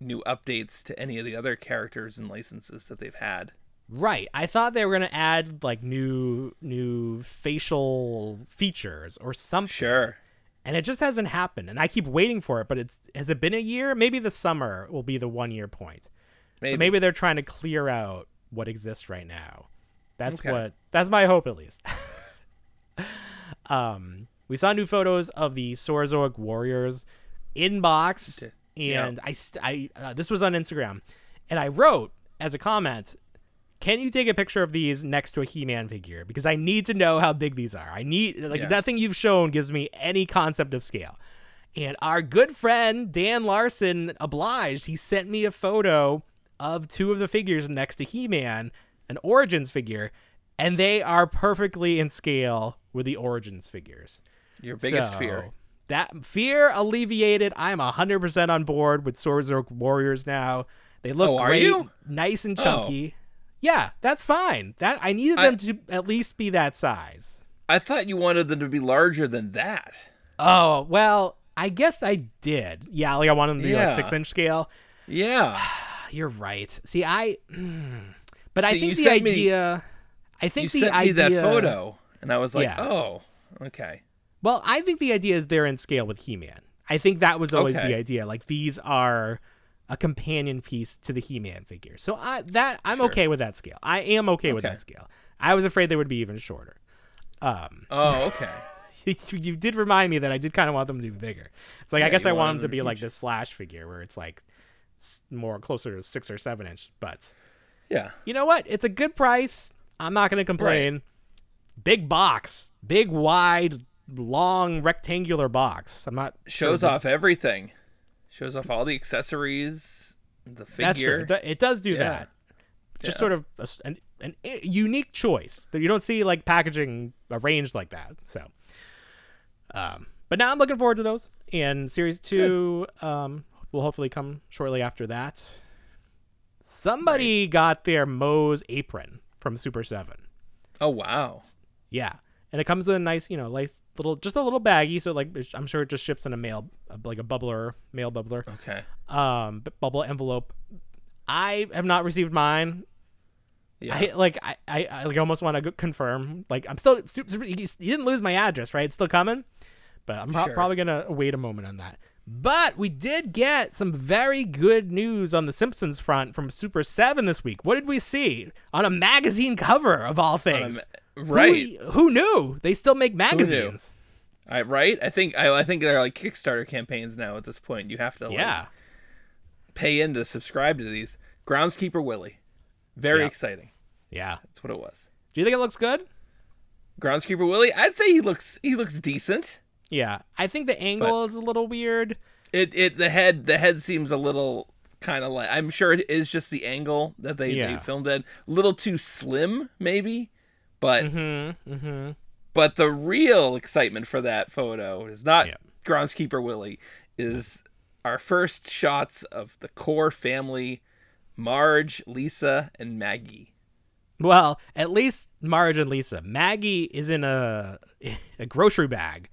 new updates to any of the other characters and licenses that they've had. Right. I thought they were gonna add like new new facial features or something. Sure. And it just hasn't happened. And I keep waiting for it, but it's has it been a year? Maybe the summer will be the one year point. Maybe. So maybe they're trying to clear out what exists right now. That's Okay. what that's my hope at least. um we saw new photos of the Saurozoic Warriors in box and Yeah. I I uh, this was on Instagram and I wrote as a comment can you take a picture of these next to a He-Man figure because I need to know how big these are. I need like Yeah. nothing you've shown gives me any concept of scale. And our good friend Dan Larson obliged. He sent me a photo of two of the figures next to He-Man, an Origins figure, and they are perfectly in scale with the Origins figures. Your biggest So, fear. That fear alleviated. I'm 100% on board with Saurozoic Warriors now. They look Oh, great, you? nice and Oh. chunky. Yeah, that's fine. That I needed I- them to at least be that size. I thought you wanted them to be larger than that. Oh, well, I guess I did. Yeah, like I wanted them to be like 6-inch scale. Yeah. You're right. See, I mm, But I think the idea me- I You think the sent me idea that photo, and I was like, Yeah. oh, okay. Well, I think the idea is they're in scale with He-Man. I think that was always Okay. the idea. Like these are a companion piece to the He-Man figure. So I that I'm Sure. okay with that scale. I am okay, with that scale. I was afraid they would be even shorter. Um, Oh, okay. you, you did remind me that I did kind of want them to be bigger. It's like I guess I want them to be be like this slash figure where it's like more closer to six or seven inch. But yeah. you know what? It's a good price. I'm not going to complain. Big box, big wide, long rectangular box. I'm not Shows sure off everything. Shows off all the accessories, the figure. That's true. It do- It does do Yeah. that. Just Yeah. sort of a an, an unique choice that you don't see like packaging arranged like that. So, um, but now I'm looking forward to those. And series two um, will hopefully come shortly after that. Somebody got their Moe's apron from Super Seven. Oh wow. Yeah. And it comes with a nice, you know, nice little, just a little baggie. So like, I'm sure it just ships in a mail, like a bubbler, mail bubbler, Okay. um, bubble envelope. I have not received mine. Yeah. I like, I, I, I like almost want to confirm. Like, I'm still, super, super, you you didn't lose my address, right? It's still coming, but I'm pro- Sure. probably gonna wait a moment on that. But we did get some very good news on the Simpsons front from Super Seven this week. What did we see on a magazine cover of all things? ma- right. Who, who knew they still make magazines? I right. I think I, I think they're like Kickstarter campaigns now. At this point, you have to like, Yeah. pay in to subscribe to these. Groundskeeper Willie. Very Yeah. exciting. Yeah. That's what it was. Do you think it looks good? Groundskeeper Willie. I'd say he looks he looks decent. Yeah. I think the angle is a little weird. It it the head the head seems a little kind of like I'm sure it is just the angle that they, Yeah. they filmed it. A little too slim maybe, but Mm-hmm. Mm-hmm. but the real excitement for that photo is not Yeah. groundskeeper Willie is our first shots of the core family Marge, Lisa, and Maggie. Well, at least Marge and Lisa. Maggie is in a a grocery bag,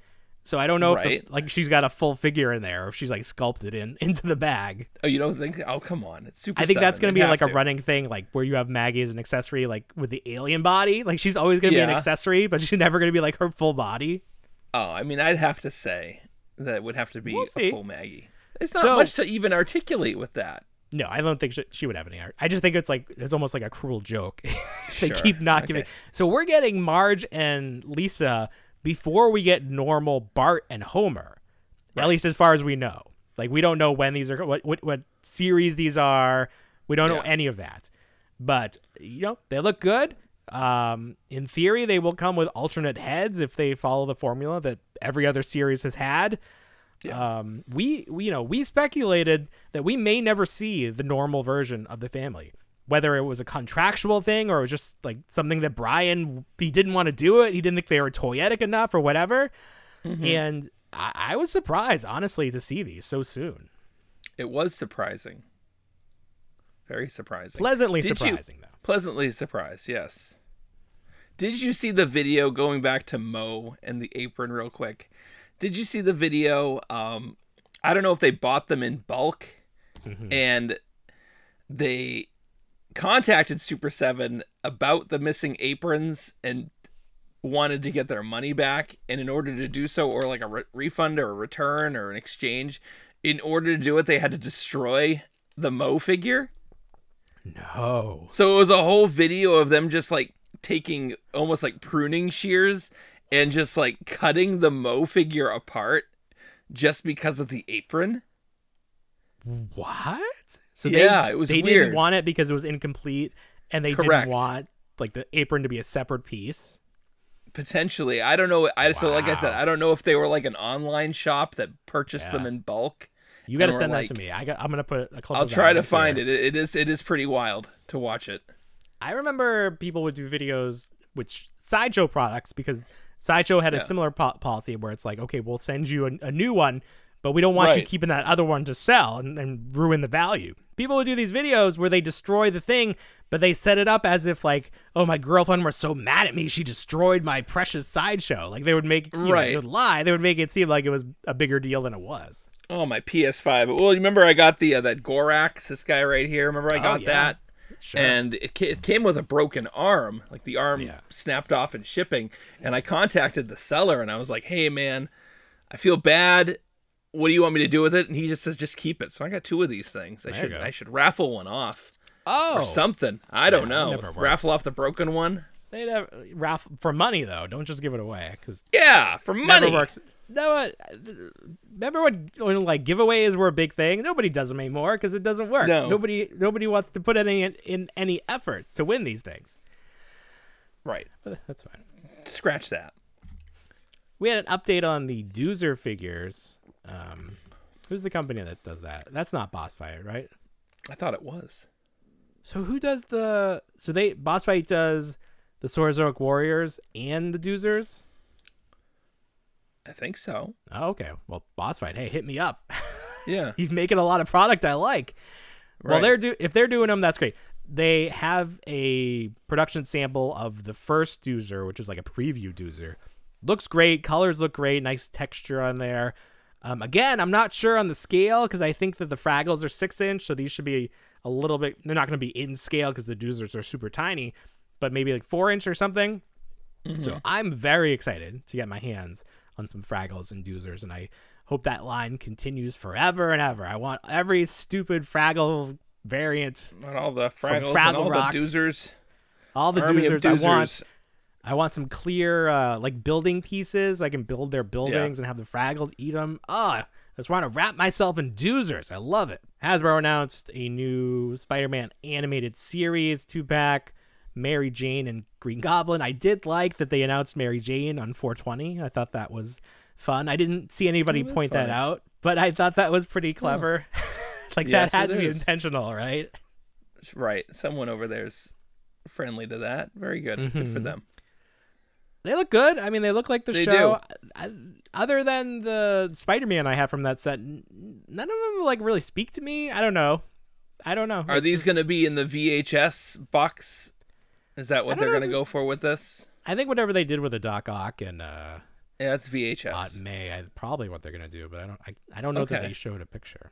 so I don't know if the, like she's got a full figure in there, or if she's like sculpted in into the bag. Oh, you don't think? Oh, come on! It's super. I think that's gonna They be like a running thing, like where you have Maggie as an accessory, like with the alien body. Like she's always gonna be an accessory, but she's never gonna be like her full body. Oh, I mean, I'd have to say that it would have to be We'll a full Maggie. It's not So- much to even articulate with that. No, I don't think she, she would have any art. I just think it's like it's almost like a cruel joke. they Sure. keep not giving. So we're getting Marge and Lisa before we get normal Bart and Homer, at least as far as we know. Like we don't know when these are what what, what series these are. We don't know any of that. But you know, they look good. Um, in theory, they will come with alternate heads if they follow the formula that every other series has had. Um, we, we, you know, we speculated that we may never see the normal version of the family, whether it was a contractual thing or it was just like something that Brian he didn't want to do it. He didn't think they were toyetic enough or whatever. And I, I was surprised, honestly, to see these so soon. It was surprising. Very surprising. Pleasantly Did you- surprising, though. Pleasantly surprised, yes. Did you see the video going back to Moe and the apron real quick? Did you see the video? Um, I don't know if they bought them in bulk and they contacted Super 7 about the missing aprons and wanted to get their money back. And in order to do so, or like a re- refund or a return or an exchange, in order to do it, they had to destroy the Moe figure. No. So it was a whole video of them just like taking almost like pruning shears and just like cutting the Moe figure apart just because of the apron. What? So Yeah, they, it was they weird. didn't want it because it was incomplete, and they Correct. didn't want like the apron to be a separate piece. Potentially, I don't know. I so like I said, I don't know if they were like an online shop that purchased them in bulk. You got to send like- that to me. I got. I'm gonna put a clip. I'll try to right find there. it. it. Is it is pretty wild to watch it. I remember people would do videos with sideshow products because sideshow had a similar po- policy where it's like, okay, we'll send you a, a new one, but we don't want you keeping that other one to sell and, and ruin the value. People would do these videos where they destroy the thing, but they set it up as if like, oh, my girlfriend was so mad at me, she destroyed my precious sideshow. Like they would make, you know, Right. they would lie. They would make it seem like it was a bigger deal than it was. Oh my PS5. Well, you remember I got the uh, that Gorax, this guy right here. Remember I got Oh, got yeah. that. Sure. and it, it came with a broken arm like the arm Yeah. snapped off in shipping and i contacted the seller and i was like hey man i feel bad what do you want me to do with it and he just says just keep it so i got two of these things i There should i should raffle one off oh, or something i don't Yeah, know raffle off the broken one They'd have Ralph for money though. Don't just give it away because yeah for money never works. No, what? Remember when, when like giveaways were a big thing? Nobody does them anymore because it doesn't work. No. Nobody nobody wants to put any in, in any effort to win these things. right But that's fine. scratch that We had an update on the Doozer figures. Um, who's the company that does that? That's not Boss Fight, right? i thought it was So who does the? So they Boss Fight does the Saurozoic Warriors and the Doozers. i think so Oh, okay. Well, Boss Fight, hey, hit me up. yeah He's making a lot of product I like. Well, they're do if they're doing them, that's great. They have a production sample of the first Doozer, which is like a preview Doozer. Looks great. Colors look great. Nice texture on there. Um, again, I'm not sure on the scale because I think that the Fraggles are six inch, so these should be a little bit. They're not going to be in scale because the Doozers are super tiny, but maybe like four inch or something. So I'm very excited to get my hands on some Fraggles and Doozers, and I hope that line continues forever and ever. I want every stupid Fraggle variant, Not all the fraggles and Fraggle all Rock. the doozers all the of Doozers. I want. I want some clear uh, like building pieces so I can build their buildings and have the Fraggles eat them. Ah, I just want to wrap myself in Doozers. I love it. Hasbro announced a new Spider-Man animated series two pack. Mary Jane and Green Goblin. I did like that they announced Mary Jane on 420. I thought that was fun. I didn't see anybody point that out, but I thought that was pretty clever. like Yes, that had to be is. intentional, right? right someone over there's friendly to that very good good for Mhm. them They look good. I mean, they look like the They show. I, other than the Spider-Man I have from that set, none of them like really speak to me. I don't know. I don't know. Are It's these just- going to be in the VHS box? Is that what they're going to go for with this? I think whatever they did with the Doc Ock and uh, Yeah, it's Aunt VHS. May, I, probably what they're gonna do. But I don't. I, I don't know that they showed a picture.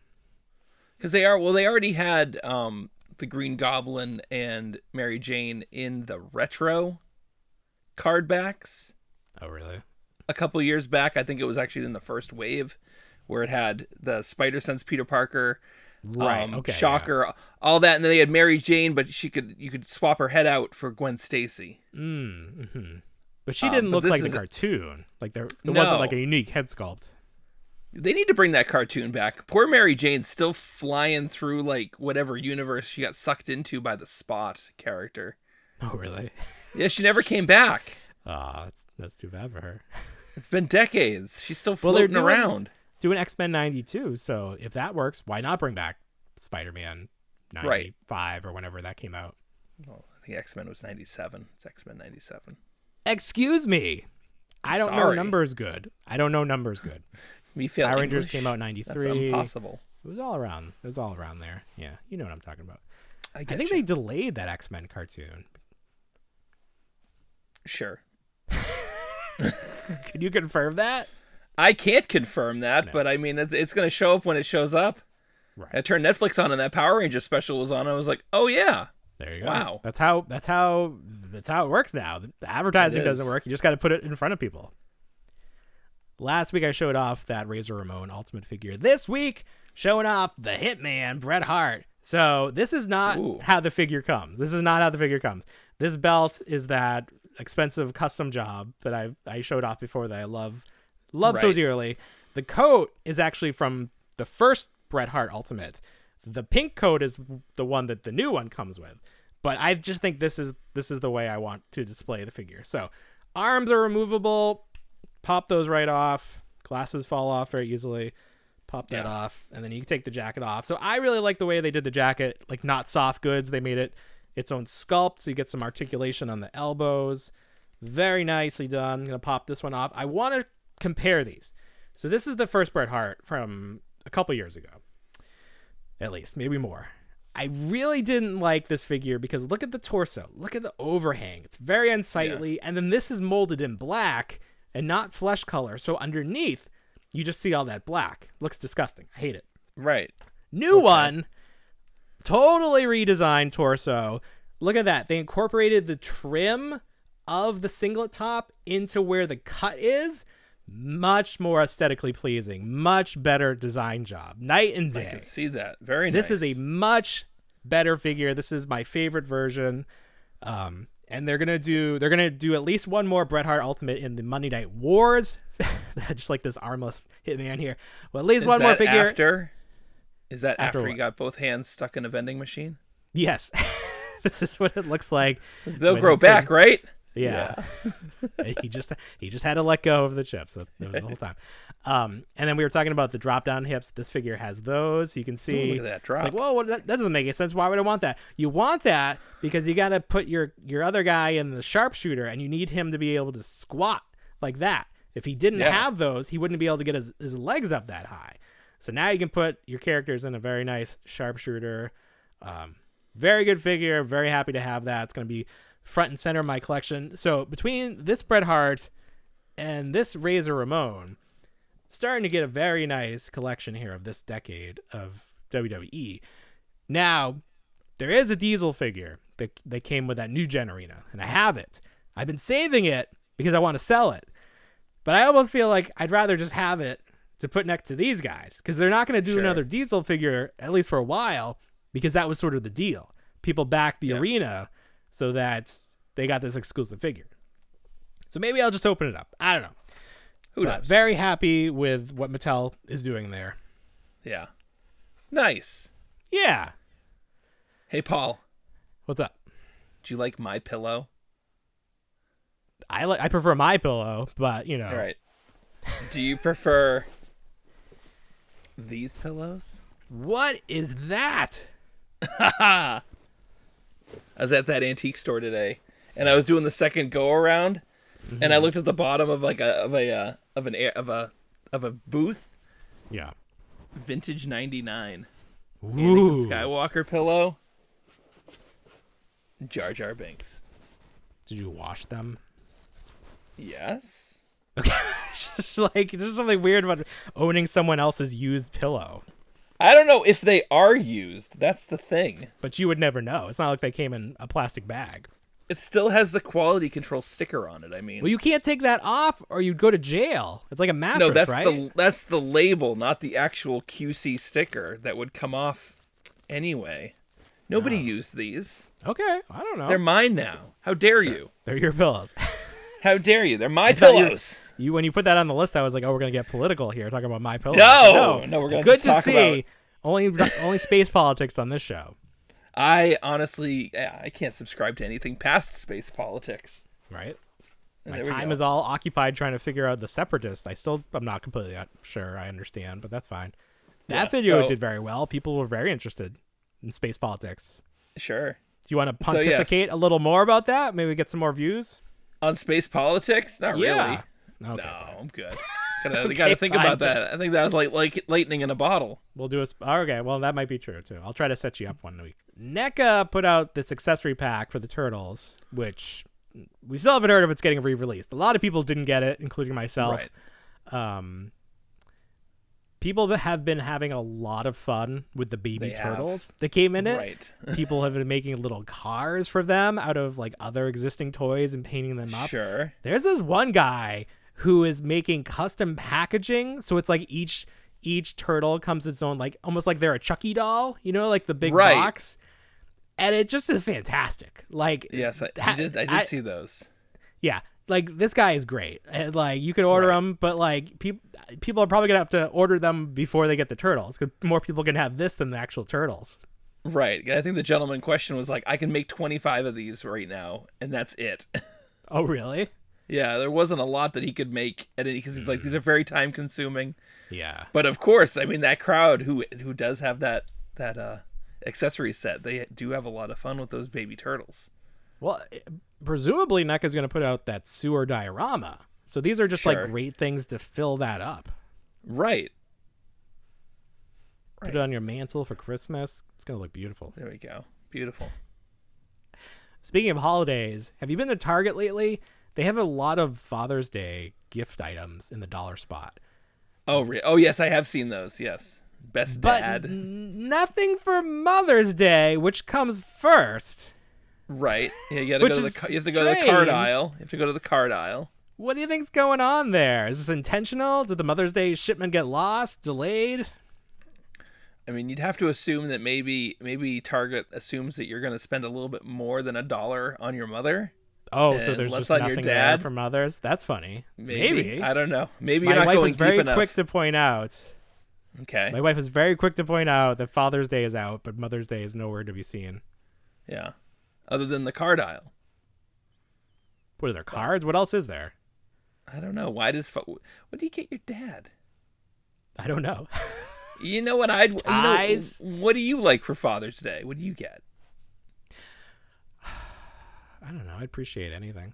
Because they are well, they already had um, the Green Goblin and Mary Jane in the retro card backs Oh, really? a couple years back. I think it was actually in the first wave where it had the Spider Sense Peter Parker, Right. um, okay. yeah. Shocker, all that, and then they had Mary Jane, but she could you could swap her head out for Gwen Stacy. Mm, hmm But she Um, didn't but look like the cartoon. Like there, it No. wasn't like a unique head sculpt. They need to bring that cartoon back. Poor Mary Jane's still flying through like whatever universe she got sucked into by the Spot character. Oh, really? Yeah, she never came back. Ah, that's that's too bad for her. It's been decades. She's still Well, floating doing- around. Doing X Men '92, so if that works, why not bring back Spider Man Right. '95 or whenever that came out? Well, I think X Men was ninety seven. It's X Men ninety seven. Excuse me, I don't know numbers good. I don't know numbers good. Me feel Power Rangers came out in That's '93. impossible. It was all around. It was all around there. Yeah, you know what I'm talking about. I, I think you. they delayed that X Men cartoon. Sure. Can you confirm that? I can't confirm that, but I mean, it's, it's going to show up when it shows up. Right. I turned Netflix on and that Power Ranger special was on. I was like, oh yeah, There you go. Wow. That's how that's how that's how it works now. The advertising doesn't work. You just got to put it in front of people. Last week I showed off that Razor Ramon Ultimate figure. This week showing off the Hitman Bret Hart. So this is not Ooh. how the figure comes. This is not how the figure comes. This belt is that expensive custom job that I I showed off before that I love love so dearly. The coat is actually from the first Bret Hart Ultimate. The pink coat is the one that the new one comes with. But I just think this is this is the way I want to display the figure. So arms are removable. Pop those right off. Glasses fall off very easily. Pop that Yeah. off, and then you can take the jacket off. So I really like the way they did the jacket, like not soft goods. They made it its own sculpt, so you get some articulation on the elbows. Very nicely done. I'm gonna pop this one off. I want to compare these. So this is the first Bret Hart from a couple years ago, at least, maybe more. I really didn't like this figure because look at the torso, look at the overhang. It's very unsightly, and then this is molded in black and not flesh color. So underneath, you just see all that black. Looks disgusting. I hate it. right. New one, totally redesigned torso. Look at that. They incorporated the trim of the singlet top into where the cut is. Much more aesthetically pleasing. Much better design job. Night and day. I can see that. Very nice. This nice. is a much better figure. This is my favorite version. Um, and they're gonna do they're gonna do at least one more Bret Hart Ultimate in the Monday Night Wars. Just like this armless hitman here. Well, at least Is one more figure. After? Is that After after, he got both hands stuck in a vending machine? Yes. this is what it looks like. They'll grow back, right? Yeah. he just he just had to let go of the chips. That, that was the whole time. Um, and then we were talking about the drop down hips. This figure has those. You can see. look at that It's drop. like, whoa, well, that, that doesn't make any sense. Why would I want that? You want that because you got to put your your other guy in the sharpshooter, and you need him to be able to squat like that. If he didn't Yeah. have those, he wouldn't be able to get his, his legs up that high. So now you can put your characters in a very nice sharpshooter. Um, very good figure. Very happy to have that. It's going to be front and center of my collection. So between this Bret Hart and this Razor Ramon, starting to get a very nice collection here of this decade of WWE. Now, there is a Diesel figure that, that came with that new Gen Arena, and I have it. I've been saving it because I want to sell it. But I almost feel like I'd rather just have it to put next to these guys because they're not going to do Sure. another Diesel figure, at least for a while, because that was sort of the deal. People backed the Yeah. arena so that they got this exclusive figure. So maybe I'll just open it up. I don't know. Who But knows? very happy with what Mattel is doing there. yeah. Nice. Yeah. Hey, Paul. What's up? Do you like my pillow? I like I prefer my pillow, but you know. All right. Do you prefer these pillows? What is that? I was at that antique store today, and I was doing the second go around, and I looked at the bottom of like a of a uh, of an air of a of a booth, Yeah. vintage '99 Ooh. Skywalker pillow, Jar Jar Binks. Did you wash them? Yes. Just like there's something weird about owning someone else's used pillow. I don't know if they are used. That's the thing. But you would never know. It's not like they came in a plastic bag. It still has the quality control sticker on it. I mean, Well, you can't take that off or you'd go to jail. It's like a mattress, no, that's right? the that's the label, not the actual QC sticker that would come off anyway. Nobody oh. used these. Okay, I don't know. They're mine now. How dare you? They're your pillows. How dare you? They're my were- pillows. You when you put that on the list, I was like, oh, we're gonna get political here, talking about my pillow. No! No, no we're gonna Good to see. about- Only only space politics on this show, I honestly, I can't subscribe to anything past space politics. right? And My time is all occupied trying to figure out the separatists. I still, I'm not completely sure. I understand, but that's fine. That Yeah, video so- did very well. People were very interested in space politics. Sure. Do you want to So, yes. pontificate a little more about that? Maybe get some more views. On space politics? Not Yeah. really. Okay, no, fine. I'm good. Gotta, Okay, gotta think fine. about that. I think that was like like lightning in a bottle. We'll do a. Sp- okay, well that might be true too. I'll try to set you up one week. NECA put out this accessory pack for the turtles, which we still haven't heard if it's getting re-released. A lot of people didn't get it, including myself. Right. Um, people have been having a lot of fun with the baby They have. turtles that came in it. Right. people have been making little cars for them out of like other existing toys and painting them up. Sure. There's this one guy who is making custom packaging, so it's like each each turtle comes its own like almost like they're a Chucky doll, you know, like the big Right. box. And it just is fantastic. Like Yes, I, I did. I did I- see those. yeah, like this guy is great. And like you could order Right. them, but like people people are probably gonna have to order them before they get the turtles because more people can have this than the actual turtles. Right. I think the gentleman in question was like, I can make 25 of these right now, and that's it. Oh really? Yeah, there wasn't a lot that he could make, and because he's like, these are very time consuming. Yeah. But of course, I mean, that crowd who who does have that that uh accessory set, they do have a lot of fun with those baby turtles. Well, eh, presumably NECA's going to put out that sewer diorama. So these are just Sure. like great things to fill that up. Right. Put it on your mantle for Christmas. It's going to look beautiful. There we go. Beautiful. Speaking of holidays, have you been to Target lately? They have a lot of Father's Day gift items in the dollar spot. Oh, re- oh yes, I have seen those. Yes, best But dad. n- nothing for Mother's Day, which comes first. Right. Yeah, you go to the you have to go to the card aisle. You have to go to the card aisle. What do you think's going on there? Is this intentional? Did the Mother's Day shipment get lost, delayed? I mean, you'd have to assume that maybe maybe Target assumes that you're going to spend a little bit more than a dollar on your mother. Oh, so there's just nothing your there dad? for mothers. That's funny. Maybe. I don't know. Maybe My you're not wife was very enough. quick to point out. Okay. My wife was very quick to point out that Father's Day is out, but Mother's Day is nowhere to be seen. Yeah. Other than the card aisle. What are there cards? What else is there? I don't know. Why does what do you get your dad? I don't know. You know what I'd you know, what do you like for Father's Day? What do you get? I don't know. I'd appreciate anything.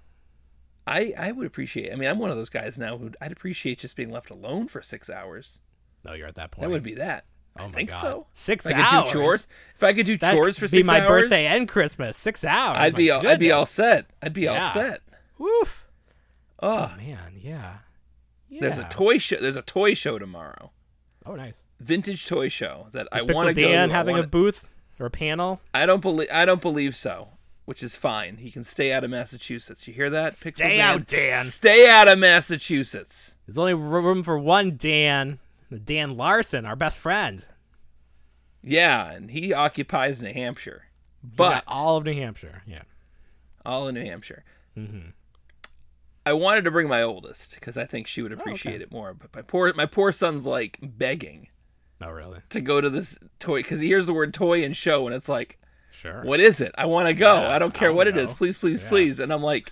I I would appreciate. I mean, I'm one of those guys now who I'd appreciate just being left alone for 6 hours. No, you're at that point. That would be that. Oh I my think God. so. Six if I could hours? do chores. If I could do That chores for be my birthday and Christmas. Six hours. I'd My be all, I'd be all set. I'd be all set. Woof. Ah. Oh, Man, yeah. yeah. there's a toy show. There's a toy show tomorrow. Oh, nice. Vintage toy show that I Is want to go. Dan. Having a wanna- booth or a panel? I don't believe. I don't believe so. Which is fine. He can stay out of Massachusetts. You hear that? Pixel Stay out, Dan. Stay out of Massachusetts. There's only room for one Dan. Dan Larson, our best friend. Yeah, and he occupies New Hampshire, but all of New Hampshire. Yeah. all in New Hampshire. Mm-hmm. I wanted to bring my oldest because I think she would appreciate it more. But my poor my poor son's like begging Oh, really? to go to this toy because he hears the word toy and show, and it's like, Sure. what is it? I want to go. Yeah, I don't I care what wanna it is. Please, please, Yeah. please. And I'm like,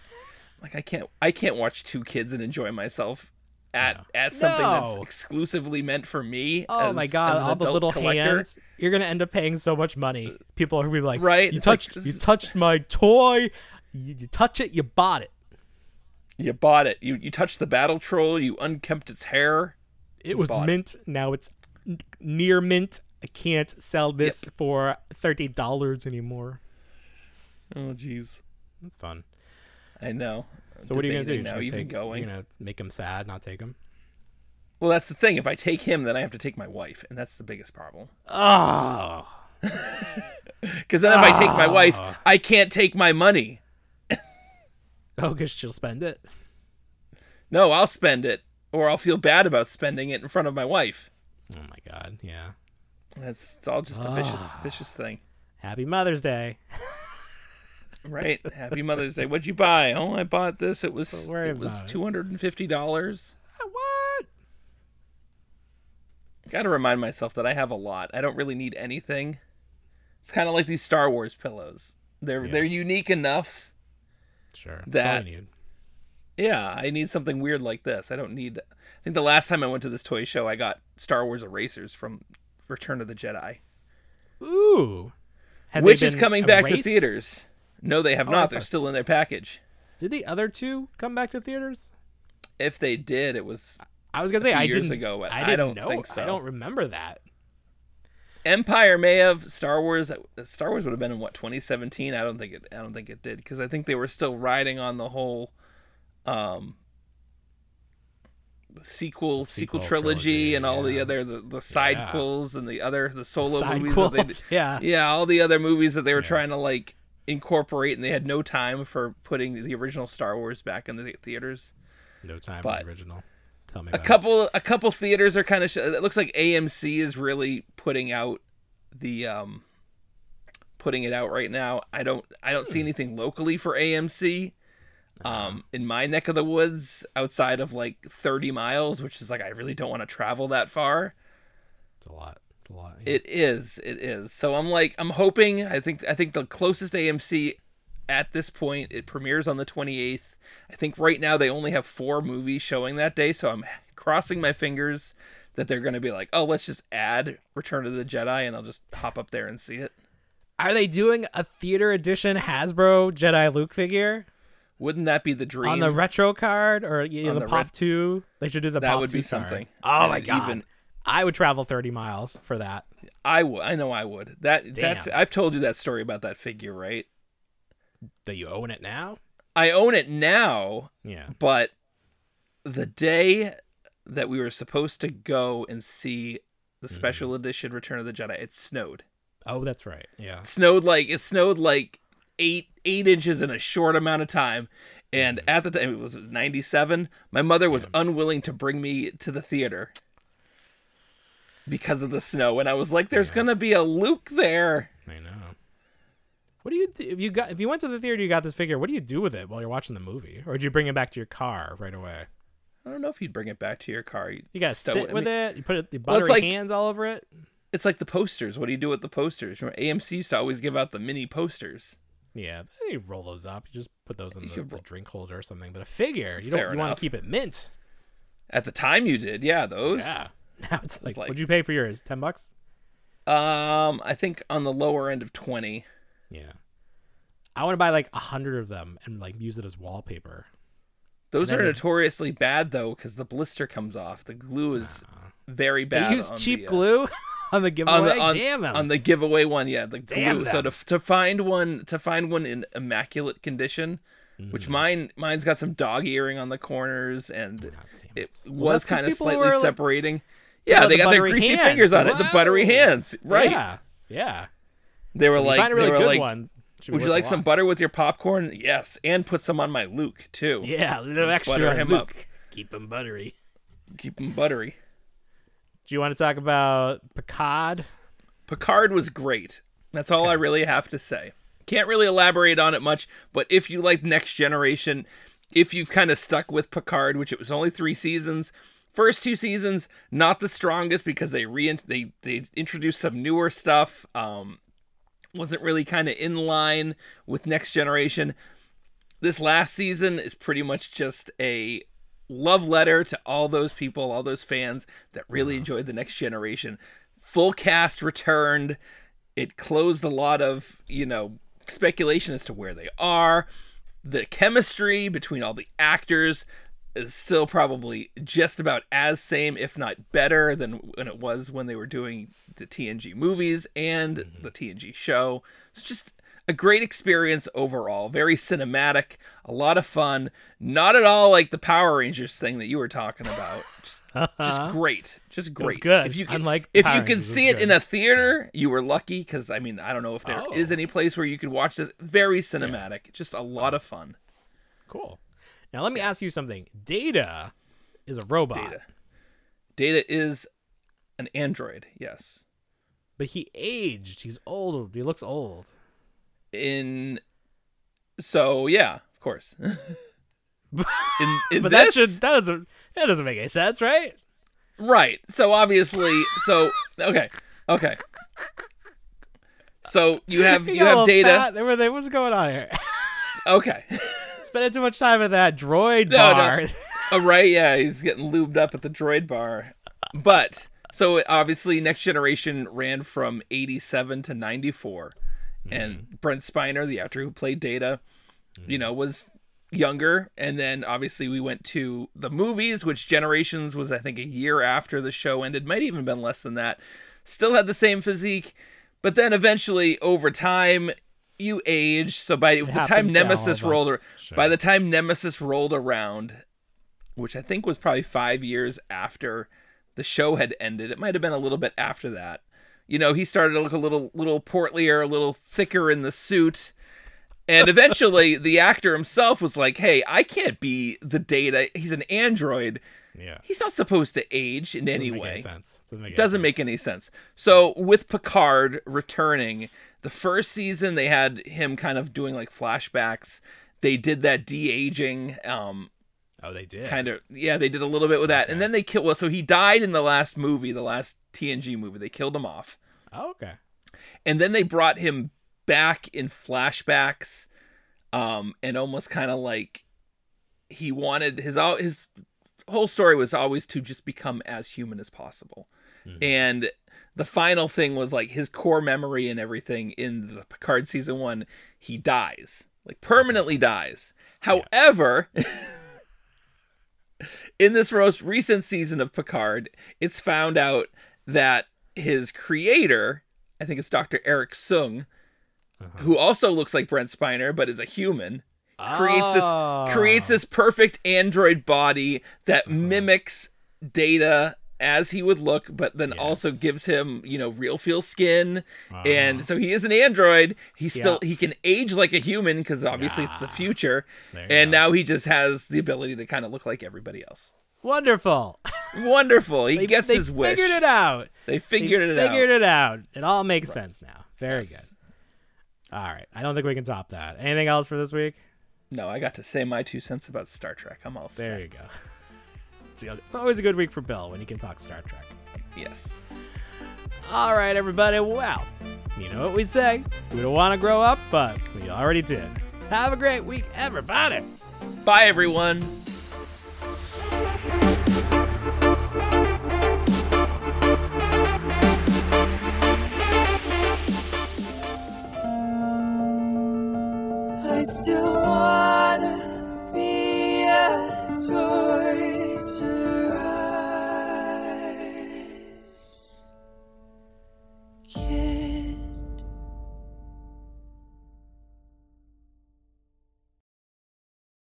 like I can't I can't watch two kids and enjoy myself. At, at something that's exclusively meant for me. Oh as- my as god! an All the little collector. hands. You're gonna end up paying so much money. People are gonna be like, Right, You it's touched. this you touched my toy. You, you touch it. You bought it. You bought it. You you touched the battle troll. You unkempt its hair. It was bought it. mint. Now it's near mint. I can't sell this for thirty dollars anymore. Oh jeez. That's fun. I know. I'm So what are you gonna do? You're Now even take- going. You're gonna make him sad, not take him. Well, that's the thing. If I take him, then I have to take my wife, and that's the biggest problem. Oh, Because then if I take my wife, Ah. I can't take my money. oh, because she'll spend it. No, I'll spend it, or I'll feel bad about spending it in front of my wife. Oh my god. Yeah. That's it's all just a vicious, Ah. vicious thing. Happy Mother's Day. Right. Happy Mother's Day. What'd you buy? Oh, I bought this. It was it was two hundred and fifty dollars. what? Got to remind myself that I have a lot. I don't really need anything. It's kind of like these Star Wars pillows. They're Yeah. they're unique enough. Sure. That- That's all you need. Yeah, I need something weird like this. I don't need. I think the last time I went to this toy show, I got Star Wars erasers from Return of the Jedi, Ooh. Have which is coming back to theaters. No, they have Oh, not. They're still in their package. Did the other two come back to theaters? If they did, it was I was gonna say I years didn't. ago, but I I didn't don't know. think so. I don't remember that. Empire may have Star Wars. Star Wars would have been in what 2017. I don't think it. I don't think it did because I think they were still riding on the whole, um, sequel sequel, sequel trilogy, trilogy, and all the other the, the side Yeah. quills and the other the solo Side movies. That they, quills, yeah. yeah, all the other movies that they were Yeah. trying to like incorporate, and they had no time for putting the original Star Wars back in the theaters. No time for But- the original. Tell me a about it. couple a couple theaters are kind of sh- it looks like AMC is really putting out the um putting it out right now. I don't I don't see anything locally for AMC um in my neck of the woods outside of like 30 miles, which is like I really don't want to travel that far. It's a lot. It's a lot. yeah. It is. It is. So I'm like I'm hoping I think I think the closest AMC at this point it premieres on the 28th. I think right now they only have 4 movies showing that day, so I'm crossing my fingers that they're going to be like, "Oh, let's just add Return of the Jedi and I'll just hop up there and see it." Are they doing a theater edition Hasbro Jedi Luke figure Wouldn't that be the dream? on the retro card or you know, the, the Pop ret- Two? They should do the That Pop would be 2 card. something. Oh my god! even- I would travel thirty miles for that. I would. I know I would. That that Damn. I've told you that story about that figure, right? That you own it now? I own it now, Yeah. but the day that we were supposed to go and see the Mm-hmm. special edition Return of the Jedi, it snowed. Oh, that's right. Yeah. It snowed like it snowed like eight eight inches in a short amount of time. And at the time, it was ninety seven. My mother was unwilling to bring me to the theater because of the snow, and I was like, "There's gonna be a Luke there." I know. What do you do if you got if you went to the theater? You got this figure. What do you do with it while you're watching the movie, or do you bring it back to your car right away? I don't know if you'd bring it back to your car. You gotta sit I with it. You put it, the Well, buttery it's like- hands all over it. It's like the posters. What do you do with the posters? Remember, AMC used to always give out the mini posters. Yeah, you roll those up. You just put those in the, the drink holder or something. But a figure, you don't. You want to keep it mint. At the time, you did, yeah. Those. Yeah. Now it's like, like- what'd you pay for yours? Ten bucks. Um, I think on the lower end of twenty. Yeah. I want to buy like a hundred of them and like use it as wallpaper. Those are notoriously bad though, because the blister comes off. The glue is very bad. They use on cheap the, uh, glue on the giveaway. on the on, Damn them. on the giveaway one. Yeah, the Damn glue. So to to find one to find one in immaculate condition, which Mm-hmm. mine mine's got some dog earring on the corners and God damn it was 'cause kind of slightly were, like- separating. Yeah, they the got their greasy hands. fingers on it, the buttery hands. Right. Yeah. Yeah. They were like, really they were like, one. would you like some butter with your popcorn? Yes, and put some on my Luke too. Yeah, a little extra. Butter him Luke. up. Keep him buttery. Keep him buttery. Do you want to talk about Picard? Picard was great. That's all I really have to say. Can't really elaborate on it much, but if you like Next Generation, if you've kind of stuck with Picard, which it was only three seasons, first two seasons not the strongest because they re they they introduced some newer stuff. Um, wasn't really kind of in line with Next Generation. This last season is pretty much just a love letter to all those people, all those fans that really enjoyed the Next Generation. Full cast returned. It closed a lot of, you know, speculation as to where they are. The chemistry between all the actors is still probably just about as same, if not better, than when it was when they were doing the TNG movies and mm-hmm. the TNG show. It's just a great experience overall. Very cinematic, a lot of fun. Not at all like the Power Rangers thing that you were talking about. Just, just great, just great. good. If you can, Unlike if Power you can Rangers, see was it in a theater, you were lucky because I mean I don't know if there is Oh. any place where you could watch this. Very cinematic, just a lot of fun. Cool. Now let me ask you something. Data is a robot, Data. Data is an android, yes. but he aged. He's old. He looks old. In So yeah, of course. in, in but this, that should that doesn't that doesn't make any sense, right? right. So obviously, so okay, okay. So you have you a have data. fat. Were- there- What's going on here? Okay. Spending too much time at that droid No, no. bar. Oh, right, yeah, he's getting lubed up at the droid bar. But so obviously, Next Generation ran from '87 to '94, and mm-hmm. Brent Spiner, the actor who played Data, you mm-hmm. know, was younger. And then obviously we went to the movies, which Generations was I think a year after the show ended, might even been less than that. Still had the same physique, but then eventually over time. You age, so by the time happens to all Nemesis rolled, ar- sure. by the time Nemesis rolled around, which I think was probably five years after the show had ended. It might have been a little bit after that. You know, he started to look a little little portlier, a little thicker in the suit. And eventually the actor himself was like, Hey, I can't be the Data. He's an android. yeah. He's not supposed to age in any Doesn't make way any sense. Doesn't make any doesn't sense. make any sense. So with Picard returning, the first season they had him kind of doing like flashbacks. They did that de aging, um, Oh, they did. kind of yeah, they did a little bit with that, and then they killed. Well, so he died in the last movie, the last TNG movie. They killed him off, Oh, okay. and then they brought him back in flashbacks, um, and almost kind of like he wanted his all his whole story was always to just become as human as possible. And the final thing was like his core memory and everything in the Picard season 1, he dies. Like permanently dies. However, in this most recent season of Picard, it's found out that his creator, I think it's Dr. Eric Soong, who also looks like Brent Spiner but is a human, creates this creates this perfect android body that Uh-huh. mimics Data as he would look but then also gives him you know real feel skin and so he is an android he still Uh-huh. Yeah. he can age like a human because obviously it's the future and go. now he just has the ability to kind of look like everybody else Wonderful. wonderful he They- gets they his wish They Figured it out. they They figured it out Figured it out. It all makes sense now. Very Yes. good. All right. I don't think we can top that. Anything else for this week? no i got to say my two cents about star trek i'm all There set you go. It's, it's always a good week for Bill when he can talk Star Trek. yes All right, everybody. Well, you know what we say. We don't want to grow up, but we already did. Have a great week, everybody. bye everyone Still wanna be a Toys R Us kid.